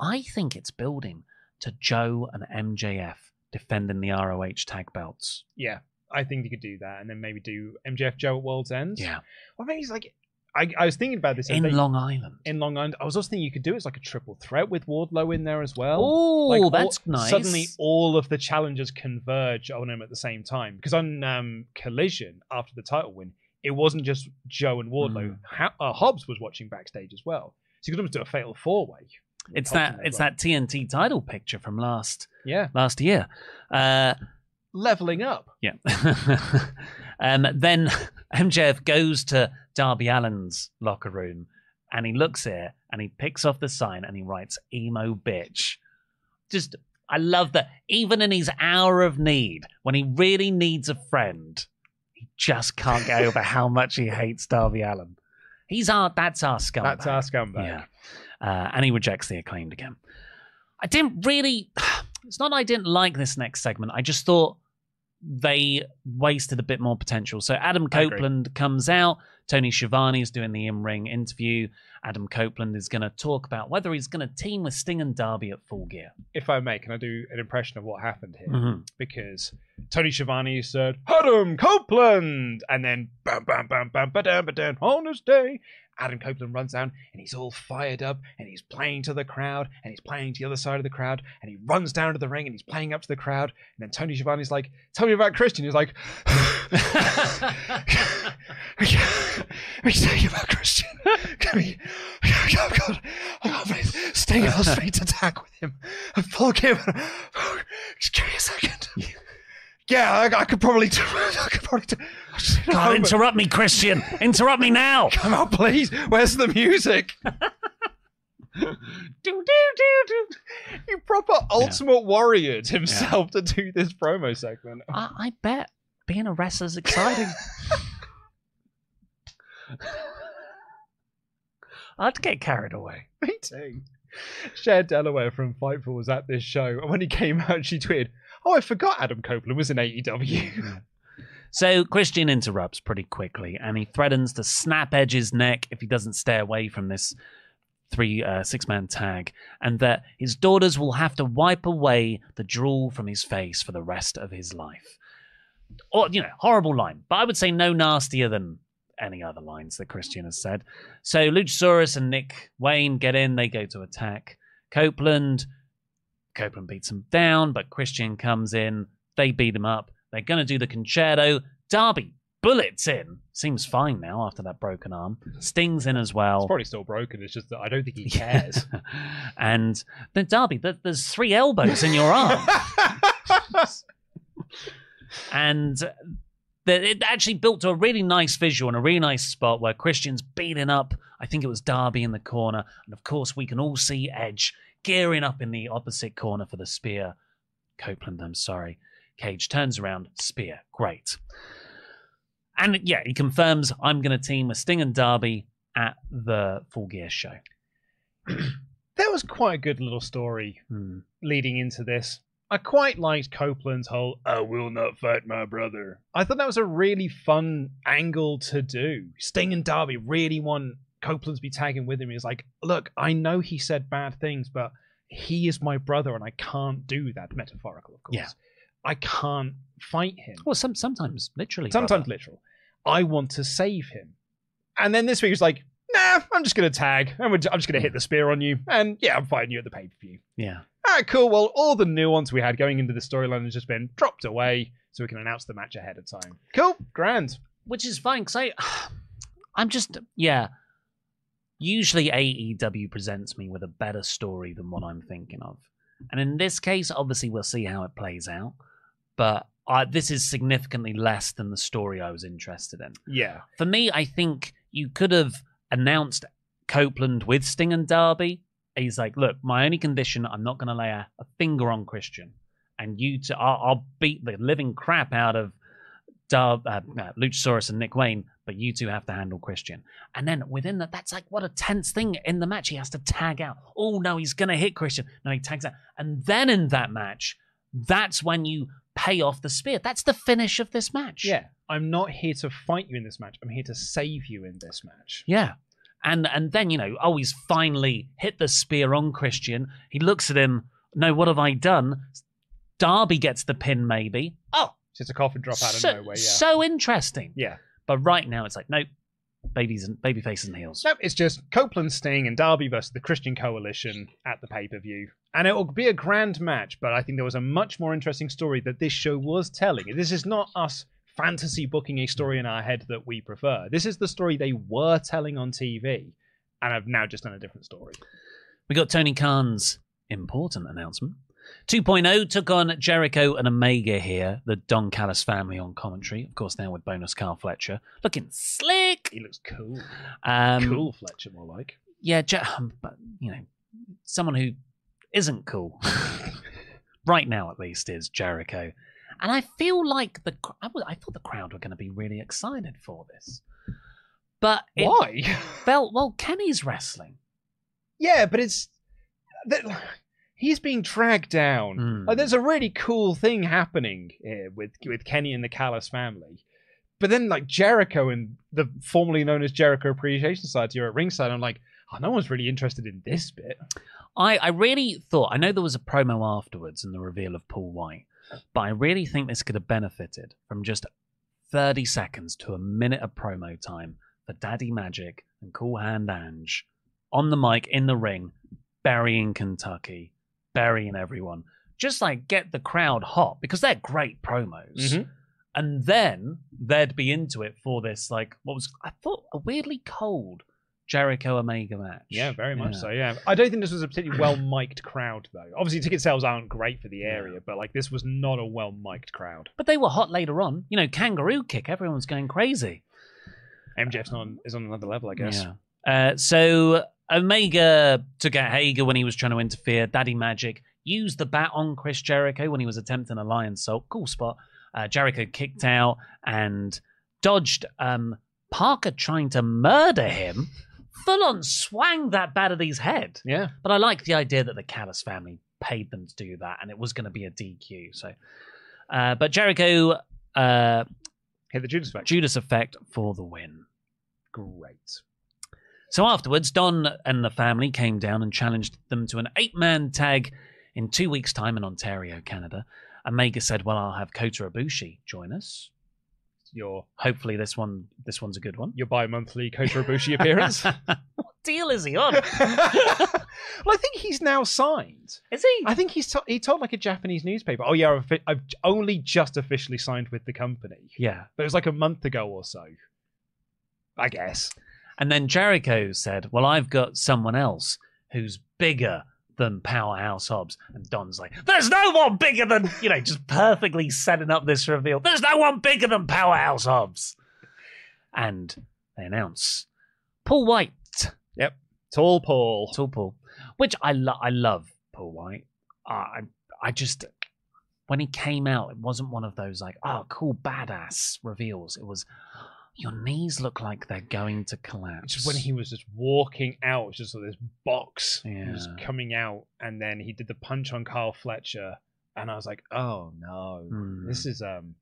I think it's building to Joe and MJF defending the ROH tag belts. Yeah, I think you could do that, and then maybe do MJF Joe at World's End. Yeah. or maybe he's like, I, I was thinking about this In they- Long Island. In Long Island, I was also thinking you could do it as like a triple threat with Wardlow in there as well. Oh, Like, all- that's nice. Suddenly, all of the challengers converge on him at the same time. Because on um, Collision, after the title win, it wasn't just Joe and Wardlow. Mm. Ha- uh, Hobbs was watching backstage as well. So you could almost do a fatal four way. It's that it's that TNT title picture from last Yeah, last year. Uh, leveling up. Yeah. um, then MJF goes to Darby Allin's locker room and he looks here and he picks off the sign and he writes emo bitch. Just, I love that. Even in his hour of need, when he really needs a friend, he just can't get over how much he hates Darby Allen. He's our, that's our scumbag. That's our scumbag. Yeah. Uh, and he rejects the acclaimed again. I didn't really. It's not I didn't like this next segment. I just thought they wasted a bit more potential. So Adam Copeland comes out. Tony Schiavone is doing the in-ring interview. Adam Copeland is going to talk about whether he's going to team with Sting and Darby at Full Gear. If I may, can I do an impression of what happened here? Mhm. Because Tony Schiavone said, Adam Copeland! And then, bam, bam, bam, bam, ba dam, ba dam, on this day. Adam Copeland runs down and he's all fired up and he's playing to the crowd and he's playing to the other side of the crowd and he runs down to the ring and he's playing up to the crowd. And then Tony Schiavone's like, Tell me about Christian. He's like, Let me tell you about Christian. Can we, oh God, oh God, please, Sting asked me to tag with him. And Paul Kim, just give me a second. Yeah, I, I could probably do I could probably do just need a God, moment. interrupt me, Christian. Interrupt me now. Come on, please. Where's the music? do, do, do, do. You proper ultimate warriored himself to do this promo segment. I, I bet being a wrestler's exciting. I'd get carried away. Me too. Cher Delaware from Fightful was at this show, and when he came out, she tweeted, "Oh, I forgot Adam Copeland was in AEW." So Christian interrupts pretty quickly, and he threatens to snap Edge's neck if he doesn't stay away from this three uh, six man tag, and that his daughters will have to wipe away the drool from his face for the rest of his life. Or you know, horrible line, but I would say no nastier than any other lines that Christian has said. So Luchasaurus and Nick Wayne get in, they go to attack Copeland. Copeland beats him down, but Christian comes in, they beat him up. They're going to do the Con-Chair-To. Darby bullets in. Seems fine now after that broken arm. Stings in as well. It's probably still broken. It's just that I don't think he cares. and then Darby, there's three elbows in your arm. and that it actually built to a really nice visual and a really nice spot where Christian's beating up. I think it was Darby in the corner, and of course we can all see Edge gearing up in the opposite corner for the spear. Copeland, I'm sorry. Cage turns around, spear, great. And yeah, he confirms I'm going to team with Sting and Darby at the Full Gear show. that was quite a good little story Hmm. leading into this. I quite liked Copeland's whole "I will not fight my brother." I thought that was a really fun angle to do. Sting and Darby really want Copeland to be tagging with him. He's like, "Look, I know he said bad things, but he is my brother, and I can't do that." Metaphorical, of course. Yeah. I can't fight him. Well, some sometimes literally. Sometimes brother. literal. I want to save him. And then this week was like, nah, I'm just going to tag. I'm, I'm just going to hit the spear on you. And yeah, I'm fighting you at the pay per view. Yeah. All right, cool. Well, all the nuance we had going into the storyline has just been dropped away so we can announce the match ahead of time. Cool. Grand. which is fine because I, I'm just yeah. Usually AEW presents me with a better story than what I'm thinking of, and in this case, obviously we'll see how it plays out. But I, this is significantly less than the story I was interested in. Yeah. For me, I think you could have announced Copeland with Sting and Darby. He's like, look, my only condition, I'm not going to lay a, a finger on Christian, and you, to, I'll, I'll beat the living crap out of Dar- uh, uh, Luchasaurus and Nick Wayne, but you two have to handle Christian. And then within that, that's like what a tense thing in the match. He has to tag out. Oh no, he's going to hit Christian. No, he tags out. And then in that match, that's when you pay off the spear. That's the finish of this match. Yeah. I'm not here to fight you in this match. I'm here to save you in this match. Yeah. And and then, you know, oh, he's finally hit the spear on Christian. He looks at him, no, what have I done? Darby gets the pin, maybe. Oh, It's just a coffin drop out of nowhere. Yeah. so interesting. yeah. But right now it's like, nope, babies and baby faces and heels. Nope, it's just Copeland, Sting, and Darby versus the Christian Coalition at the pay per view. And it will be a grand match, but I think there was a much more interesting story that this show was telling. This is not us fantasy booking a story in our head that we prefer. This is the story they were telling on TV, and I've now just done a different story. We got Tony Khan's important announcement. 2.0 took on Jericho and Omega here, the Don Callis family on commentary. Of course, now with bonus Kyle Fletcher. Looking slick. He looks cool. Um, cool, Fletcher, more like. Yeah, um, but, you know, someone who isn't cool, right now at least, is Jericho. And I feel like the I, I thought the crowd were going to be really excited for this. But Why? felt, well, Kenny's wrestling. Yeah, but it's that he's being dragged down. Mm. Like, there's a really cool thing happening here with with Kenny and the Callis family. But then, like Jericho and the formerly known as Jericho Appreciation Society are at ringside. I'm like, oh, no one's really interested in this bit. I, I really thought, I know there was a promo afterwards and the reveal of Paul Wight, but I really think this could have benefited from just 30 seconds to a minute of promo time for Daddy Magic and Cool Hand Ange on the mic in the ring, burying Kentucky, burying everyone. Just like get the crowd hot because they're great promos. Mhm. And then they'd be into it for this, like, what was, I thought, a weirdly cold Jericho Omega match. Yeah, very much Yeah. so. Yeah, I don't think this was a particularly well mic'd crowd though. Obviously, ticket sales aren't great for the area, but like this was not a well mic'd crowd. But they were hot later on. You know, kangaroo kick. Everyone's going crazy. MJF's on is on another level, I guess. Yeah. Uh, so Omega took out Hager when he was trying to interfere. Daddy Magic used the bat on Chris Jericho when he was attempting a Lionsault. Cool spot. Uh, Jericho kicked out and dodged um, Parker trying to murder him full on swang that bad at his head. Yeah. But I like the idea that the Callis family paid them to do that, and it was going to be a DQ. So, uh, but Jericho uh, Hit the Judas effect. Judas effect for the win. Great. So afterwards, Don and the family came down and challenged them to an eight-man tag in two weeks' time in Ontario, Canada. And Mega said, "Well, I'll have Kota Ibushi join us. Your Hopefully, this one, this one's a good one." your bi-monthly Kota Ibushi appearance. what deal is he on? well, I think he's now signed. Is he? I think he's to- he told like a Japanese newspaper, "Oh yeah, I've, I've only just officially signed with the company." yeah. But it was like a month ago or so. I guess. And then Jericho said, Well, I've got someone else who's bigger than Powerhouse Hobbs. And Don's like, There's no one bigger than, you know, just perfectly setting up this reveal. There's no one bigger than Powerhouse Hobbs. And they announce Paul Wight. Yep. Tall Paul. Tall Paul. Which I, lo- I love Paul Wight. Uh, I, I just, when he came out, it wasn't one of those like, oh, cool, badass reveals. It was, your knees look like they're going to collapse. When he was just walking out, just of this box was coming out, and then he did the punch on Kyle Fletcher, and I was like, "Oh no, Hmm. this is um,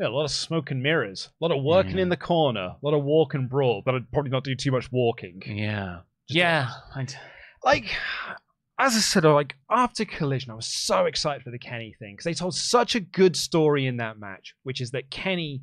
yeah, a lot of smoke and mirrors, a lot of working Yeah. in the corner, a lot of walk and brawl, but I'd probably not do too much walking." Yeah. Just yeah. Like as I said, like after Collision, I was so excited for the Kenny thing because they told such a good story in that match, which is that Kenny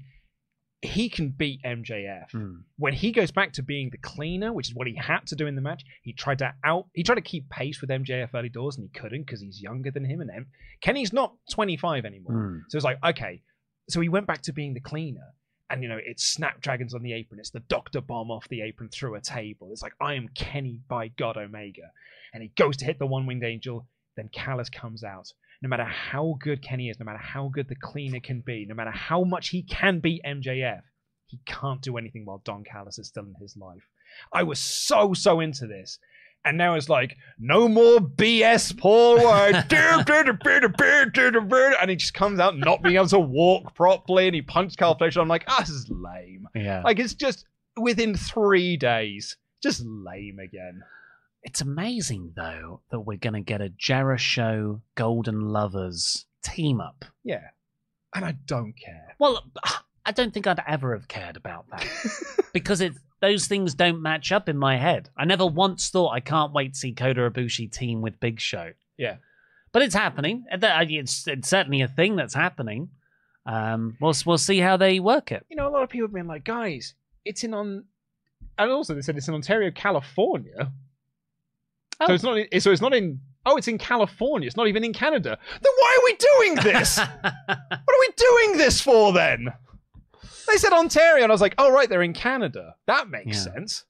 he can beat MJF. Hmm. When he goes back to being the cleaner, which is what he had to do in the match, he tried to out he tried to keep pace with MJF early doors and he couldn't because he's younger than him and M- Kenny's not 25 anymore. Hmm. So it's like, okay. So he went back to being the cleaner. And you know, it's Snapdragons on the apron, it's the Doctor Bomb off the apron through a table. It's like, I am Kenny by God Omega. And he goes to hit the one winged angel, then Callis comes out. No matter how good Kenny is, no matter how good the cleaner can be, no matter how much he can beat MJF, he can't do anything while Don Callis is still in his life. I was so, so into this. And now it's like, no more BS, Paul and he just comes out not being able to walk properly and he punched Kyle Fletcher. I'm like, ah, this is lame. Yeah. Like, it's just within three days, just lame again. It's amazing, though, that we're going to get a Jericho Golden Lovers team up. Yeah. And I don't care. Well, I don't think I'd ever have cared about that because it those things don't match up in my head. I never once thought I can't wait to see Kota Ibushi team with Big Show. Yeah. But it's happening. It's, it's certainly a thing that's happening. Um, we'll we'll see how they work it. You know, a lot of people have been like, guys, it's in on. And also, they said it's in Ontario, California. Oh. So it's not. In, so it's not in. Oh, it's in California. It's not even in Canada. Then why are we doing this? what are we doing this for then? They said Ontario, and I was like, oh right, they're in Canada. That makes Yeah. sense.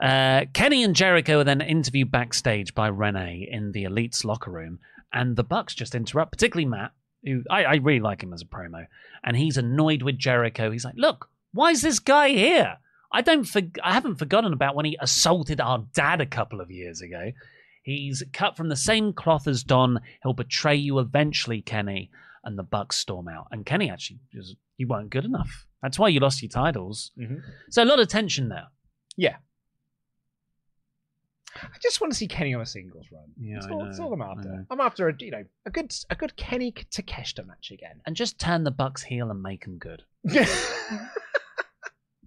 Uh, Kenny and Jericho are then interviewed backstage by Renee in the Elite's locker room, and the Bucks just interrupt, particularly Matt, who I, I really like him as a promo, and he's annoyed with Jericho. He's like, "Look, why is this guy here? I don't, for- I haven't forgotten about when he assaulted our dad a couple of years ago. He's cut from the same cloth as Don. He'll betray you eventually, Kenny." And the Bucks storm out, and Kenny actually, just, you weren't good enough. That's why you lost your titles. Mhm. So a lot of tension there. Yeah. I just want to see Kenny on a singles run. Yeah, that's, all, that's all I'm after. I'm after a you know a good a good Kenny Takeshita match again. and just turn the Bucks heel and make them good.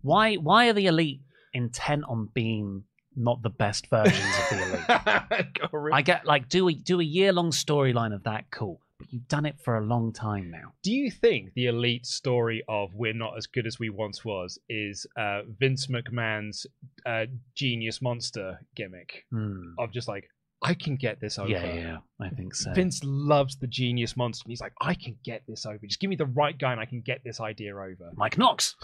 Why? Why are the elite intent on being not the best versions of the elite? I get like do a do a year long storyline of that. Cool, but you've done it for a long time now. Do you think the elite story of "We're not as good as we once was" is uh, Vince McMahon's uh, genius monster gimmick Hmm. of just like I can get this over? Yeah, yeah, I think so. Vince loves the genius monster, and he's like, I can get this over. Just give me the right guy, and I can get this idea over. Mike Knox.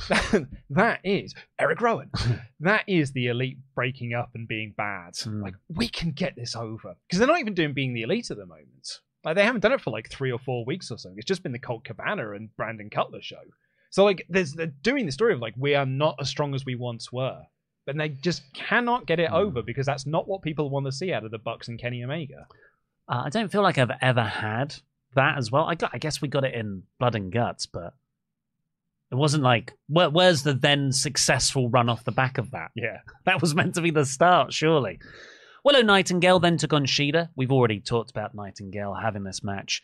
that is Eric Rowan. that is the elite breaking up and being bad. Hmm. Like we can get this over because they're not even doing being the elite at the moment. Like they haven't done it for like three or four weeks or something. It's just been the Colt Cabana and Brandon Cutler show. So like there's they're doing the story of like we are not as strong as we once were. But they just cannot get it Hmm. over because that's not what people want to see out of the Bucks and Kenny Omega. Uh, I don't feel like I've ever had that as well. I, got, I guess we got it in Blood and Guts, but It wasn't like where, where's the then successful run off the back of that? Yeah. That was meant to be the start, surely. Willow Nightingale then took on Shida. We've already talked about Nightingale having this match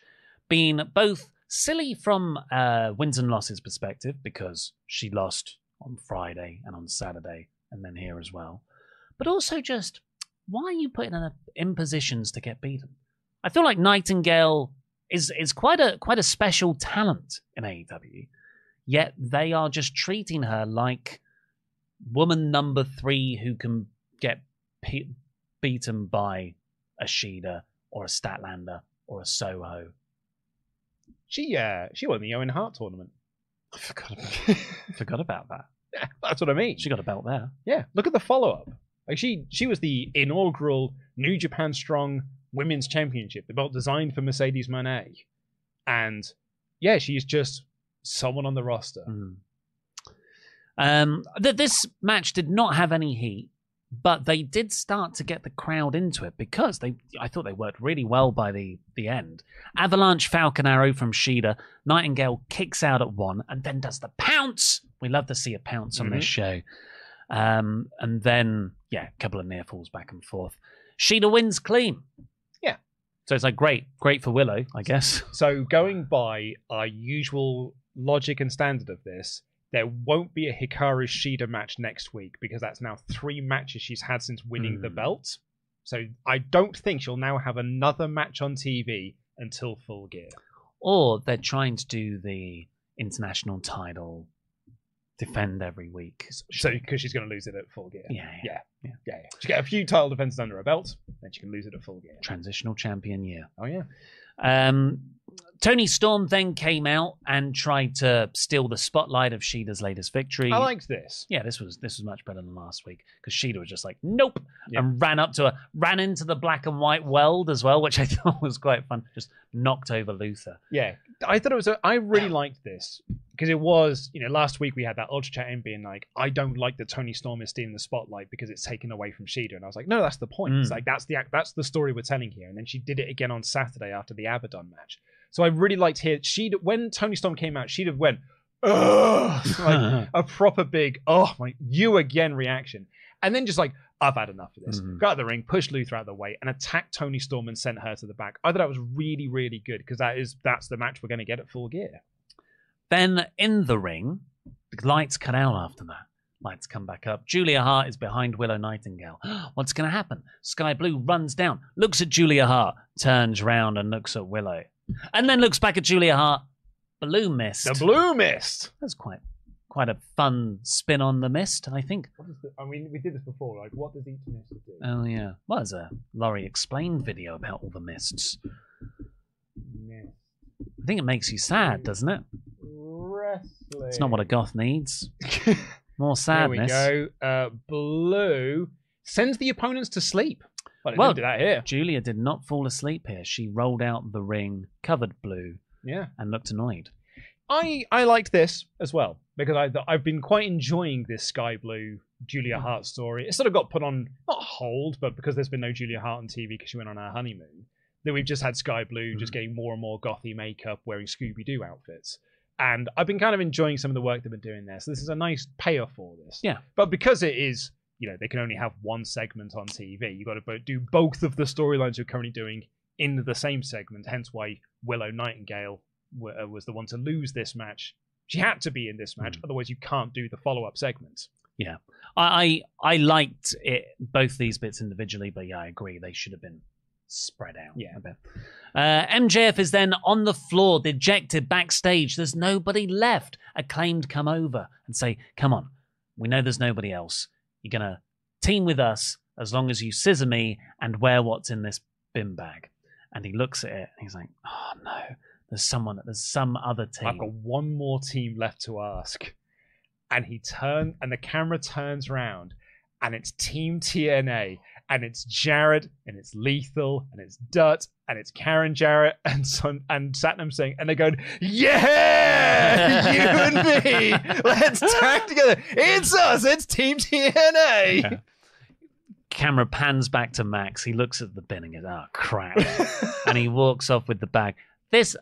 being both silly from uh, wins and losses perspective because she lost on Friday and on Saturday and then here as well, but also just why are you putting her in positions to get beaten? I feel like Nightingale is is quite a quite a special talent in AEW, yet they are just treating her like woman number three who can get pe- beaten by a Shida or a Statlander or a Soho. She uh she won the Owen Hart tournament. I forgot about, forgot about that. That's what I mean. She got a belt there. Yeah, look at the follow up. Like she she was the inaugural New Japan Strong Women's Championship, the belt designed for Mercedes Moné, and yeah, she's just someone on the roster. Mm. Um, th- this match did not have any heat, but they did start to get the crowd into it because they. I thought they worked really well by the the end. Avalanche Falcon Arrow from Shida. Nightingale kicks out at one and then does the pounce. We love to see a pounce on Mhm. this show. Um, and then yeah, a couple of near falls back and forth. Shida wins clean. Yeah. So it's like great, great for Willow, I guess. So going by our usual logic and standard of this, there won't be a Hikaru Shida match next week because that's now three matches she's had since winning the Hmm. belt. So I don't think she'll now have another match on TV until Full Gear. Or they're trying to do the international title defend every week. So because she's going to lose it at Full Gear. Yeah, yeah, yeah, yeah. yeah. She get a few title defenses under her belt, then she can lose it at Full Gear. Transitional champion year. Oh yeah. Um, Toni Storm then came out and tried to steal the spotlight of Shida's latest victory. I liked this. Yeah, this was this was much better than last week because Shida was just like, nope, Yeah. and ran up to her, ran into the black and white weld as well, which I thought was quite fun. Just knocked over Luther. Yeah, I thought it was. A, I really liked this because it was. You know, last week we had that Ultra Chat in being like, I don't like that Toni Storm is stealing the spotlight because it's taken away from Sheeta, and I was like, no, that's the point. It's Mm. like that's the act. That's the story we're telling here. And then she did it again on Saturday after the Abaddon match. So I really liked here. She when Toni Storm came out, she'd have went, Ugh, like a proper big, oh my, you again reaction, and then just like. I've had enough of this. Mhm. Got out of the ring, pushed Luther out of the way, and attacked Toni Storm and sent her to the back. I thought that was really, really good because that is that's the match we're going to get at Full Gear. Then in the ring, the lights cut out after that. Lights come back up. Julia Hart is behind Willow Nightingale. What's going to happen? Skye Blue runs down, looks at Julia Hart, turns round and looks at Willow, and then looks back at Julia Hart. Blue mist. The Blue Mist. That's quite quite a fun spin on the mist, I think. What is the, I mean, we did this before. Like, what does each mist do? Oh yeah. Well, there's a Laurie explained video about all the mists. Mist. I think it makes you sad, doesn't it? Wrestling. It's not what a goth needs. More There sadness. we go. Uh, blue sends the opponents to sleep. Well, do that here. Julia did not fall asleep here. She rolled out the ring, covered blue, Yeah. and looked annoyed. I I liked this as well because I I've been quite enjoying this Skye Blue Julia hmm. Hart story. It sort of got put on not hold, but because there's been no Julia Hart on TV because she went on her honeymoon, that we've just had Skye Blue just hmm. getting more and more gothy makeup, wearing Scooby Doo outfits. And I've been kind of enjoying some of the work they've been doing there. So this is a nice payoff for this. Yeah. But because it is, you know, they can only have one segment on TV, you've got to do both of the storylines you're currently doing in the same segment. Hence why Willow Nightingale uh, was the one to lose this match. She had to be in this match, otherwise you can't do the follow-up segment. Yeah, I, I I liked it both these bits individually, but yeah, I agree they should have been spread out. Yeah. a bit. Uh, MJF is then on the floor, dejected backstage. There's nobody left. Acclaimed come over and say, "Come on, we know there's nobody else. You're gonna team with us as long as you scissor me and wear what's in this bin bag." And he looks at it and he's like, "Oh no, there's someone. There's some other team." I've got one more team left to ask. And he turned, and the camera turns around, and it's Team TNA, and it's Jarrett, and it's Lethal, and it's Dutt, and it's Karen Jarrett, and Son, and Satnam Singh, and they're going, "Yeah, you and me, let's tag together. It's us. It's Team TNA." camera pans back to Max. He looks at the bin and goes, "Oh crap," and he walks off with the bag. This,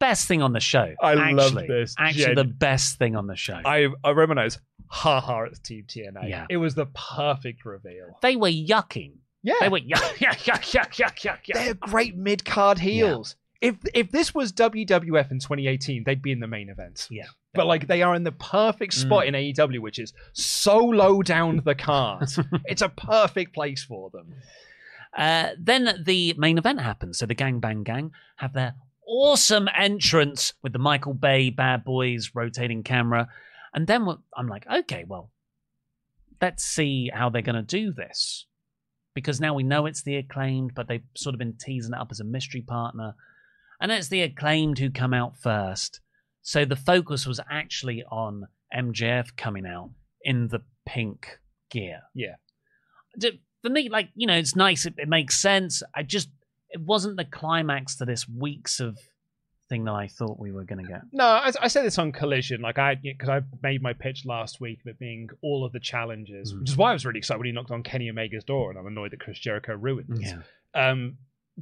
best thing on the show. I love this. Actually, Gen- the best thing on the show. I I remember when I was ha ha at Team TNA. Yeah. It was the perfect reveal. they were yucking. Yeah. They were yuck, yuck, yuck, yuck, yuck, yuck, yuck. They're great mid card heels. If if this was WWF in 2018, they'd be in the main event. Yeah. But like they are in the perfect spot in AEW, which is so low down the card. it's a perfect place for them. Uh, then the main event happens. So the Gang Bang Gang have their awesome entrance with the Michael Bay Bad Boys rotating camera. And then I'm like, okay, well, let's see how they're going to do this. Because now we know it's the acclaimed, but they've sort of been teasing it up as a mystery partner. And it's the acclaimed who come out first. So the focus was actually on MJF coming out in the pink gear Yeah. for me, like you know, it's nice. It, it makes sense. I just it wasn't the climax to this weeks of thing that I thought we were going to get. No, I, I said this on Collision, like I because I made my pitch last week of it being all of the challenges, Mm. which is why I was really excited when he knocked on Kenny Omega's door, and I'm annoyed that Chris Jericho ruined it. Yeah, Um,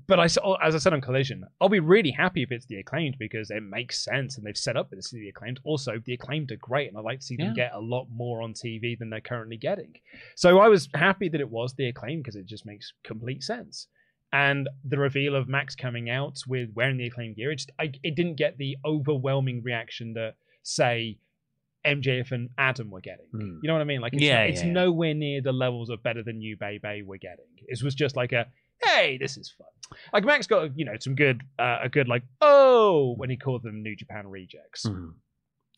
but I, as I said on Collision, I'll be really happy if it's the acclaimed because it makes sense and they've set up this to the acclaimed. Also, the acclaimed are great, and I like to see them get a lot more on TV than they're currently getting. So I was happy that it was the acclaimed because it just makes complete sense. And the reveal of Max coming out with wearing the acclaimed gear, it, just, I, it didn't get the overwhelming reaction that, say, MJF and Adam were getting. Hmm. You know what I mean? Like, it's, Yeah, it's yeah, nowhere near the levels of better than you, baby, we're getting. It was just like a, hey, this is fun. Like Max got you know some good uh, a good like oh when he called them New Japan rejects. Mhm.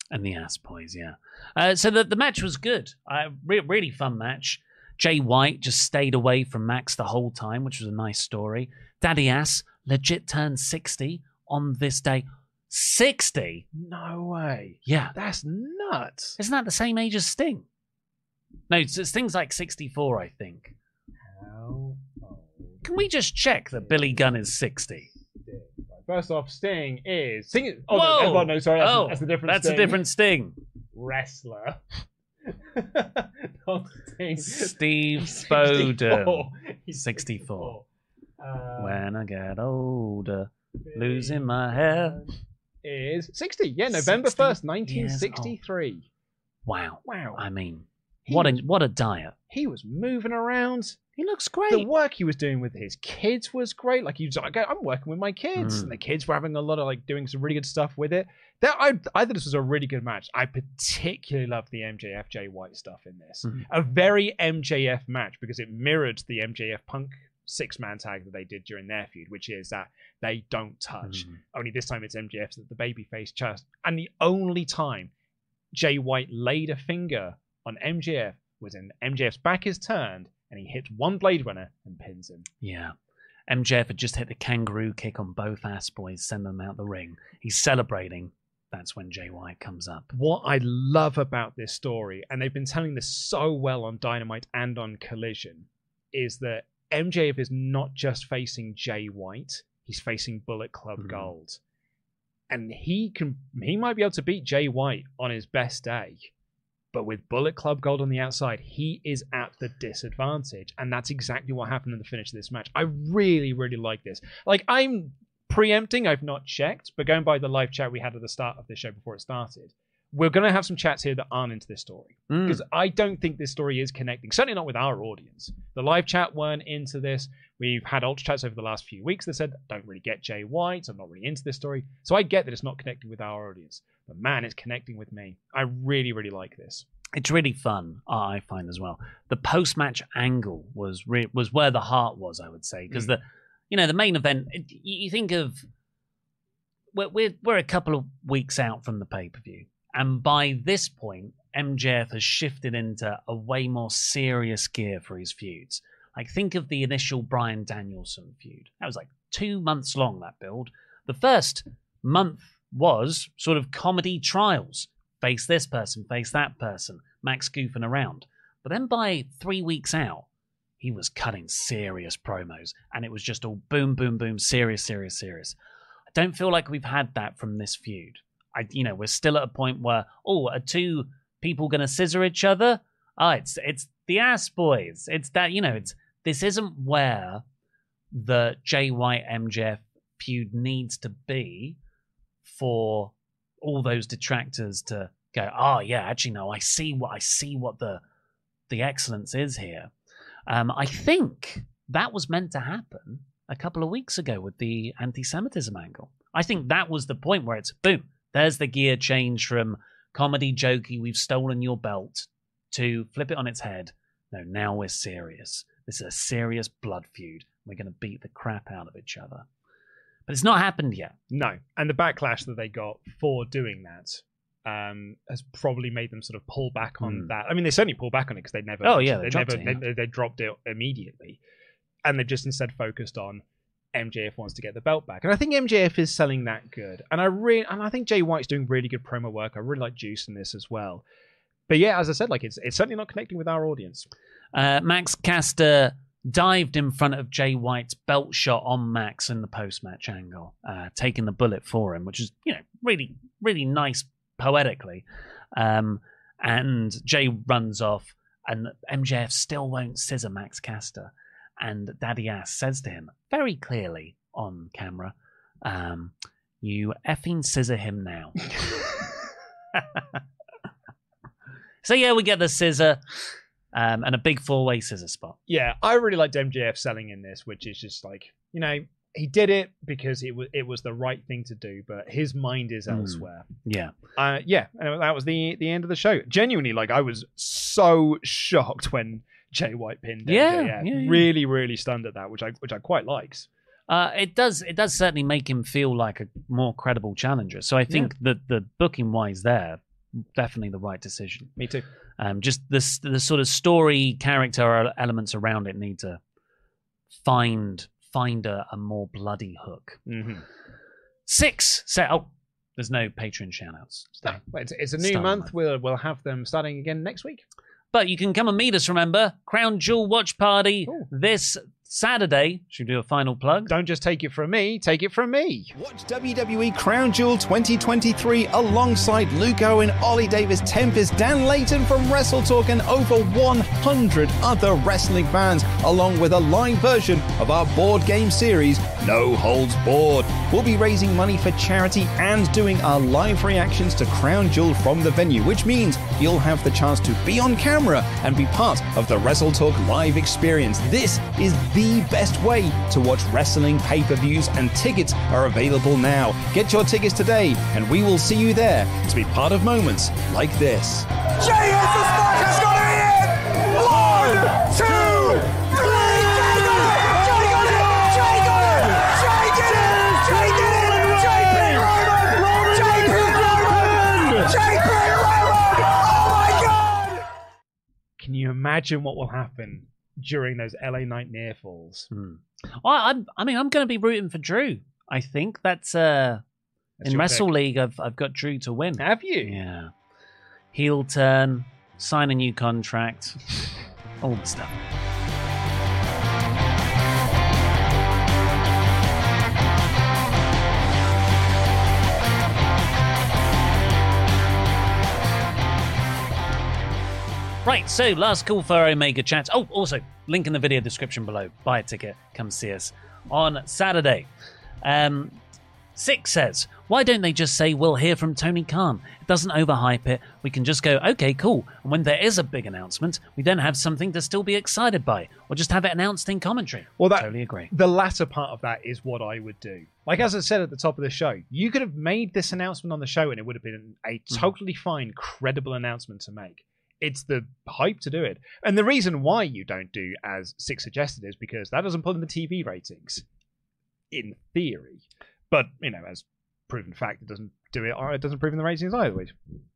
and the ass boys. Yeah. Uh, so the the match was good. Uh, re- really fun match. Jay White just stayed away from Max the whole time, which was a nice story. Daddy Ass legit turned sixty on this day. Sixty. No way, Yeah. that's nuts. Isn't that the same age as Sting? No, it's, it's things like 64, I think. How Can we just check that Billy Gunn is 60? First off, Sting is Sting. Is, oh, Whoa! no, no, sorry, that's, oh, that's a different. That's Sting. a different Sting. wrestler. Steve 64. 64. Uh, When I get older, losing my hair. is 60. Yeah, November 1st, 1963. Wow. Wow. I mean, He what a was- what a diet. He was moving around. He looks great. The work he was doing with his kids was great. Like he was like, I'm working with my kids, Mm. and the kids were having a lot of like doing some really good stuff with it. That I I thought this was a really good match. I particularly loved the MJF Jay White stuff in this. Mhm. A very MJF match because it mirrored the MJF Punk six man tag that they did during their feud, which is that they don't touch. Mhm. Only this time it's MJF's the babyface chest. And the only time Jay White laid a finger on MJF was in MJF's back is turned and he hits one Blade Runner and pins him. Yeah. MJF had just hit the kangaroo kick on both ass boys, send them out the ring. He's celebrating. That's when Jay White comes up. What I love about this story, and they've been telling this so well on Dynamite and on Collision, is that MJF is not just facing Jay White, he's facing Bullet Club Mhm. Gold. And he can he might be able to beat Jay White on his best day. But with Bullet Club Gold on the outside, he is at the disadvantage. And that's exactly what happened in the finish of this match. I really, really like this. Like, I'm preempting, I've not checked, but going by the live chat we had at the start of the show before it started, we're going to have some chats here that aren't into this story. Mm. Because I don't think this story is connecting, certainly not with our audience. The live chat weren't into this. We've had ultra chats over the last few weeks that said, don't really get Jay White, I'm not really into this story. So I get that it's not connecting with our audience. But man, it's connecting with me. I really, really like this. It's really fun, I find as well. The post match angle was re- was where the heart was, I would say, because Mm. the you know the main event. You think of we're, we're we're a couple of weeks out from the pay per view, and by this point, MJF has shifted into a way more serious gear for his feuds. Like think of the initial Bryan Danielson feud. That was like two months long. That build. The first month was sort of comedy trials. Face this person, face that person. Max goofing around. But then by three weeks out, he was cutting serious promos, and it was just all boom, boom, boom, serious, serious, serious. I don't feel like we've had that from this feud. I, you know, we're still at a point where, oh, are two people going to scissor each other? Ah, it's it's the ass boys. It's that you know, it's this isn't where the Jay White MJF feud needs to be for all those detractors to go, oh yeah, actually no, I see what I see what the the excellence is here. Um, I think that was meant to happen a couple of weeks ago with the anti-Semitism angle. I think that was the point where it's boom. There's the gear change from comedy jokey, we've stolen your belt, to flip it on its head. No, now we're serious. This is a serious blood feud. We're going to beat the crap out of each other. But it's not happened yet. No, and the backlash that they got for doing that um, has probably made them sort of pull back on Hmm. that. I mean, they certainly pull back on it because they never. Oh, yeah, they, never it, they, they dropped it immediately, and they just instead focused on MJF wants to get the belt back, and I think MJF is selling that good, and I really and I think Jay White's doing really good promo work. I really like Juice in this as well. But yeah, as I said, like it's it's certainly not connecting with our audience. Uh, Max Caster dived in front of Jay White's belt shot on Max in the post match angle, uh, taking the bullet for him, which is, you know, really, really nice poetically. Um, and Jay runs off, and MJF still won't scissor Max Caster. And Daddy Ass says to him very clearly on camera, um, You effing scissor him now. so, yeah, we get the scissor um, and a big four way scissor spot. yeah, I really liked MJF selling in this, which is just like you know he did it because it was it was the right thing to do, but his mind is Mm. elsewhere. Yeah. Uh, yeah, and that was the the end of the show. Genuinely, like I was so shocked when Jay White pinned. Yeah, MJF. yeah, yeah. really, really stunned at that, which I which I quite likes. Uh, it does. It does certainly make him feel like a more credible challenger. So I think that the booking wise there, definitely the right decision. Me too. Um, just the the sort of story character elements around it need to find find a, a more bloody hook. Mm-hmm. Six. So oh, there's no patron shoutouts. No, it's, it's a new Starting month. month. We'll we'll have them starting again next week. But you can come and meet us. Remember, Crown Jewel Watch Party Ooh. this Saturday. Should we do a final plug? Don't just take it from me. Take it from me. Watch WWE Crown Jewel 2023 alongside Luke Owen, Oli Davis, Tempest, Dan Layton from WrestleTalk, and over 100 other wrestling fans, along with a live version of our board game series, No Holds Board. We'll be raising money for charity and doing our live reactions to Crown Jewel from the venue, which means you'll have the chance to be on camera and be part of the WrestleTalk live experience. This is the best way to watch wrestling pay per views, and tickets are available now. Get your tickets today, and we will see you there to be part of moments like this. Jay has the spot has got it in! One, two! Oh my god! Can you imagine what will happen during those LA Knight near falls? Hmm. I, I'm, I mean, I'm going to be rooting for Drew. I think that's uh, That's in Wrestle pick. League. I've I've got Drew to win. Have you? Yeah, heel turn, sign a new contract, all the stuff. Right, so last call for Omega Chats. Oh, also, link in the video description below. Buy a ticket, come see us on Saturday. Um, Six says, Why don't they just say we'll hear from Tony Khan? It doesn't overhype it. We can just go, okay, cool. And when there is a big announcement, we then have something to still be excited by, or just have it announced in commentary. Well, that totally agree. the latter part of that is what I would do. Like as I said at the top of the show, you could have made this announcement on the show, and it would have been a Mm-hmm. totally fine, credible announcement to make. It's the hype to do it, and the reason why you don't do as Six suggested is because that doesn't pull in the TV ratings, in theory. But you know, as proven fact, it doesn't do it. Or it doesn't prove in the ratings either.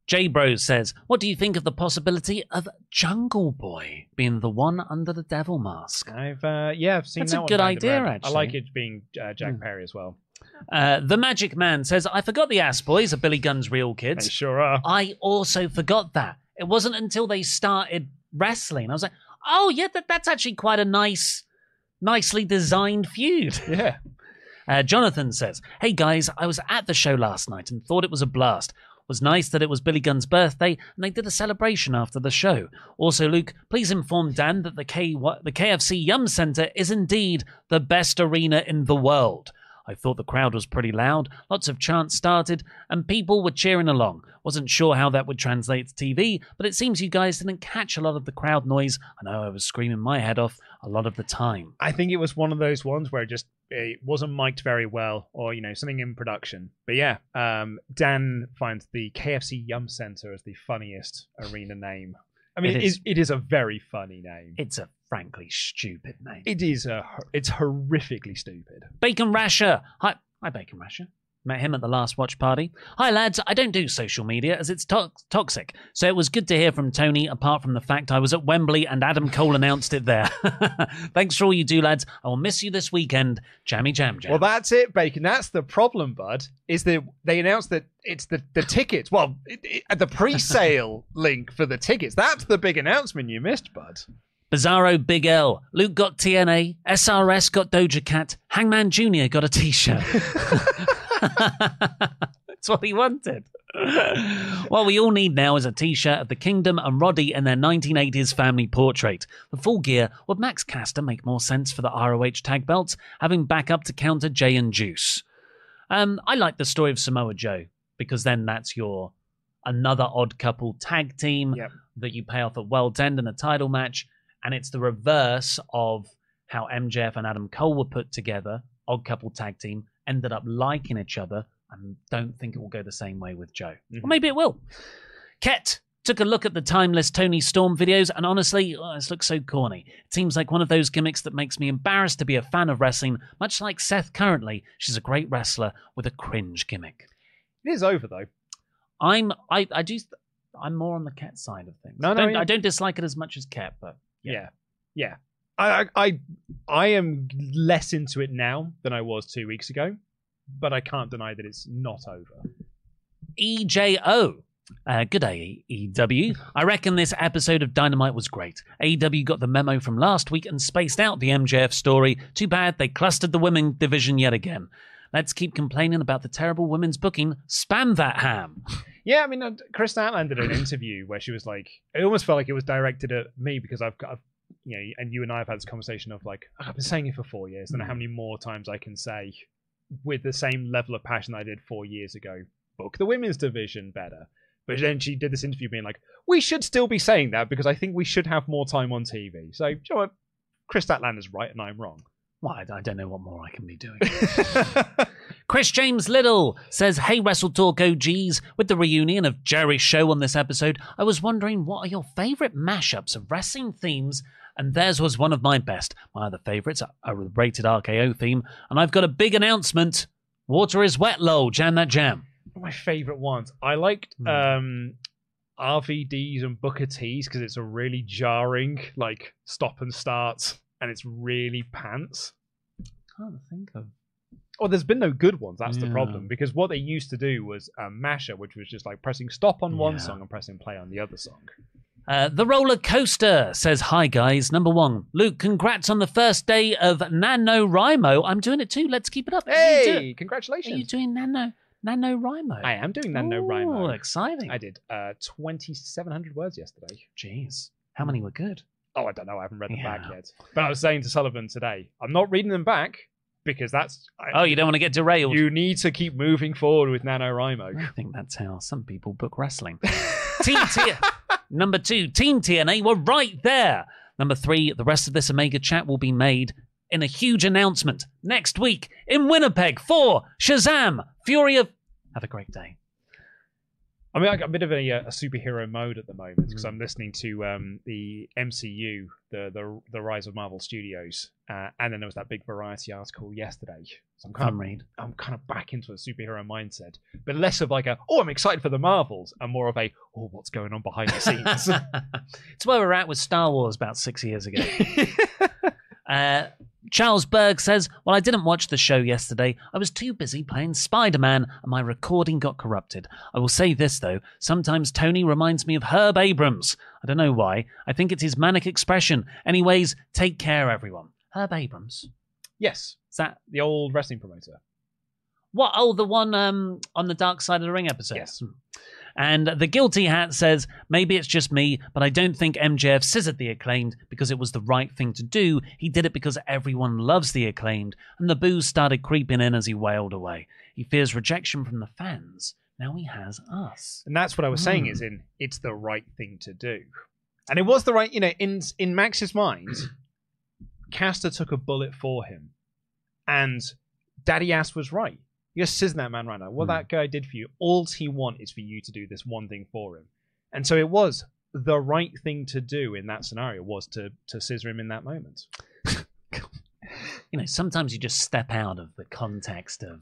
J Bros says, What do you think of the possibility of Jungle Boy being the one under the devil mask? I've uh, yeah, I've seen That's that a good idea, around. I like it being uh, Jack Hmm. Perry as well. Uh, the Magic Man says, I forgot the Ass Boys are Billy Gunn's real kids. They sure are. I also forgot that. It wasn't until they started wrestling. I was like, oh, yeah, that, that's actually quite a nice, nicely designed feud. Yeah. Uh, Jonathan says, Hey guys, I was at the show last night and thought it was a blast. Was nice that it was Billy Gunn's birthday and they did a celebration after the show. Also, Luke, please inform Dan that the, K- the KFC Yum Center is indeed the best arena in the world. I thought the crowd was pretty loud, lots of chants started, and people were cheering along. Wasn't sure how that would translate to TV, but it seems you guys didn't catch a lot of the crowd noise. I know I was screaming my head off a lot of the time. I think it was one of those ones where it just it wasn't mic'd very well, or you know something in production. But yeah, um, Dan finds the KFC Yum Center as the funniest arena name. I mean, It is. It is a very funny name. It's a frankly stupid name. It is a. It's horrifically stupid. Bacon Rasher. Hi, hi, Bacon Rasher. Met him at the last watch party. Hi, lads. I don't do social media as it's to- toxic, so it was good to hear from Tony. Apart from the fact I was at Wembley and Adam Cole announced it there. Thanks for all you do, lads. I will miss you this weekend. Jammy jam jam. Well, that's it, Bacon. That's the problem, bud. Is that they announced that it's the the tickets. Well, it, it, the pre-sale link for the tickets. That's the big announcement you missed, bud. Bizarro Big L. Luke got TNA. SRS got Doja Cat. Hangman Jr. got a T-shirt. That's what he wanted. what we all need now is a T-shirt of the Kingdom and Roddy in their 1980s family portrait. The full gear, would Max Caster make more sense for the ROH tag belts, having backup to counter Jay and Juice? Um, I like the story of Samoa Joe because then that's your another odd couple tag team Yep. that you pay off at World's End in a title match, and it's the reverse of how MJF and Adam Cole were put together, odd couple tag team, ended up liking each other, and don't think it will go the same way with Joe. Mm-hmm. Or maybe it will. Ket took a look at the timeless Toni Storm videos, and honestly, oh, this looks so corny. It seems like one of those gimmicks that makes me embarrassed to be a fan of wrestling, much like Seth currently. She's a great wrestler with a cringe gimmick. It is over though. I'm I I do I'm more on the Ket side of things. No, I no, don't, yeah. I don't dislike it as much as Ket, but Yeah, yeah. I, I I I am less into it now than I was two weeks ago, but I can't deny that it's not over. EJO. Uh, good day, EW. I reckon this episode of Dynamite was great. AEW got the memo from last week and spaced out the MJF story. Too bad they clustered the women division yet again. Let's keep complaining about the terrible women's booking. Spam that ham. Yeah, I mean, uh, Kris Statlander did an interview where she was like, it almost felt like it was directed at me because I've got, I've, you know, and you and I have had this conversation of like, "Oh, I've been saying it for four years. I don't how mm. many more times I can say with the same level of passion I did four years ago, book the women's division better. But then she did this interview being like, we should still be saying that because I think we should have more time on TV. So, you know what? Kris Statlander is right and I'm wrong. Well, I, I don't know what more I can be doing. Chris James Little says, Hey, WrestleTalk OGs, with the reunion of Jerry's show on this episode, I was wondering what are your favourite mashups of wrestling themes? And theirs was one of my best. My other favourites are a rated RKO theme, and I've got a big announcement. Water is wet, lol. Jam that jam. my favorite ones. I liked um RVDs and Booker T's because it's a really jarring like stop and start, and it's really pants. I can't think of. Oh, there's been no good ones. That's the problem because what they used to do was a masher, which was just like pressing stop on one Yeah. song and pressing play on the other song. Uh, the roller coaster says, Hi guys. Number one, Luke, congrats on the first day of NaNoWriMo. I'm doing it too. Let's keep it up. Are you do- Hey, congratulations! Are you doing Nano NaNoWriMo? I am doing Nano Oh, exciting. I did uh 2,700 words yesterday. Jeez. How many were good? Oh, I don't know. I haven't read them back yet. But I was saying to Sullivan today, I'm not reading them back because that's. I, Oh, you don't want to get derailed. You need to keep moving forward with NaNoWriMo. I think that's how some people book wrestling. Team T- Number two, Team TNA were right there. Number three, the rest of this Omega chat will be made in a huge announcement next week in Winnipeg for Shazam, Fury of. Have a great day. I mean, I got a bit of a, uh, a superhero mode at the moment Mm. because I'm listening to um, the MCU, the, the the Rise of Marvel Studios, uh, and then there was that big variety article yesterday. So I'm kind of read. I'm kind of back into a superhero mindset, but less of like a oh I'm excited for the Marvels, and more of a oh what's going on behind the scenes. it's where we're at with Star Wars about six years ago. uh, Charles Berg says, Well, I didn't watch the show yesterday. I was too busy playing Spider Man and my recording got corrupted. I will say this, though. Sometimes Tony reminds me of Herb Abrams. I don't know why. I think it's his manic expression. Anyways, take care, everyone. Herb Abrams. yes, Is that the old wrestling promoter. what? Oh, the one um, on the Dark Side of the Ring episode. Yes. And the guilty hat says, maybe it's just me, but I don't think MJF scissored the acclaimed because it was the right thing to do. He did it because everyone loves the acclaimed, and the boos started creeping in as he wailed away. He fears rejection from the fans. Now he has us. And that's what I was saying Hmm. is in it's the right thing to do. And it was the right, you know, in in Max's mind, Caster took a bullet for him. And Daddy Ass was right. You're sizzling that man right now. What Hmm. that guy did for you, all he want is for you to do this one thing for him. And so it was the right thing to do in that scenario was to to scissor him in that moment. You know, sometimes you just step out of the context of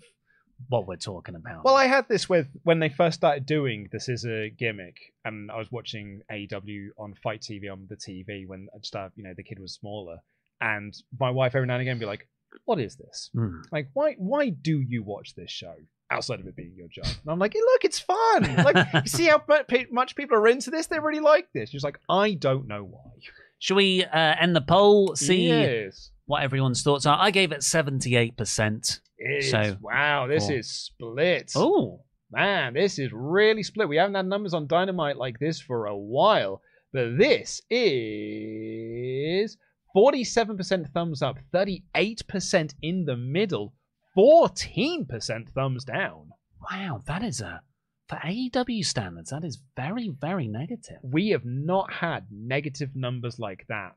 what we're talking about. Well, I had this with when they first started doing the scissor gimmick, and I was watching AEW on Fight TV on the TV when I just, uh, you know, the kid was smaller, and my wife every now and again would be like, "What is this? Hmm. Like, why, why do you watch this show outside of it being your job?" And I'm like, hey, "Look, it's fun. Like, you see how much people are into this? They really like this." She's like, "I don't know why." Should we uh, end the poll? See Yes. what everyone's thoughts are. I gave it 78%. It is. So- wow, this Oh. is split. Oh, Man, this is really split. We haven't had numbers on Dynamite like this for a while. But this is 47% thumbs up, 38% in the middle, 14% thumbs down. wow. That is a. For AEW standards, that is very, very negative. We have not had negative numbers like that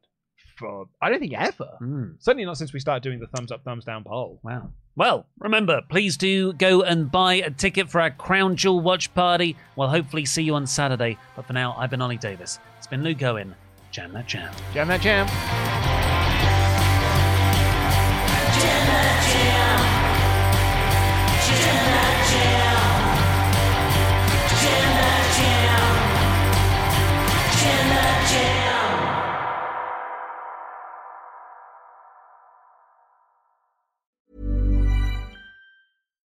for, I don't think, ever. Hmm. Certainly not since we started doing the thumbs up, thumbs down poll. Wow. Well, remember, please do go and buy a ticket for our Crown Jewel watch party. We'll hopefully see you on Saturday. But for now, I've been Oli Davis. It's been Luke Owen. Jam that jam. Jam that jam.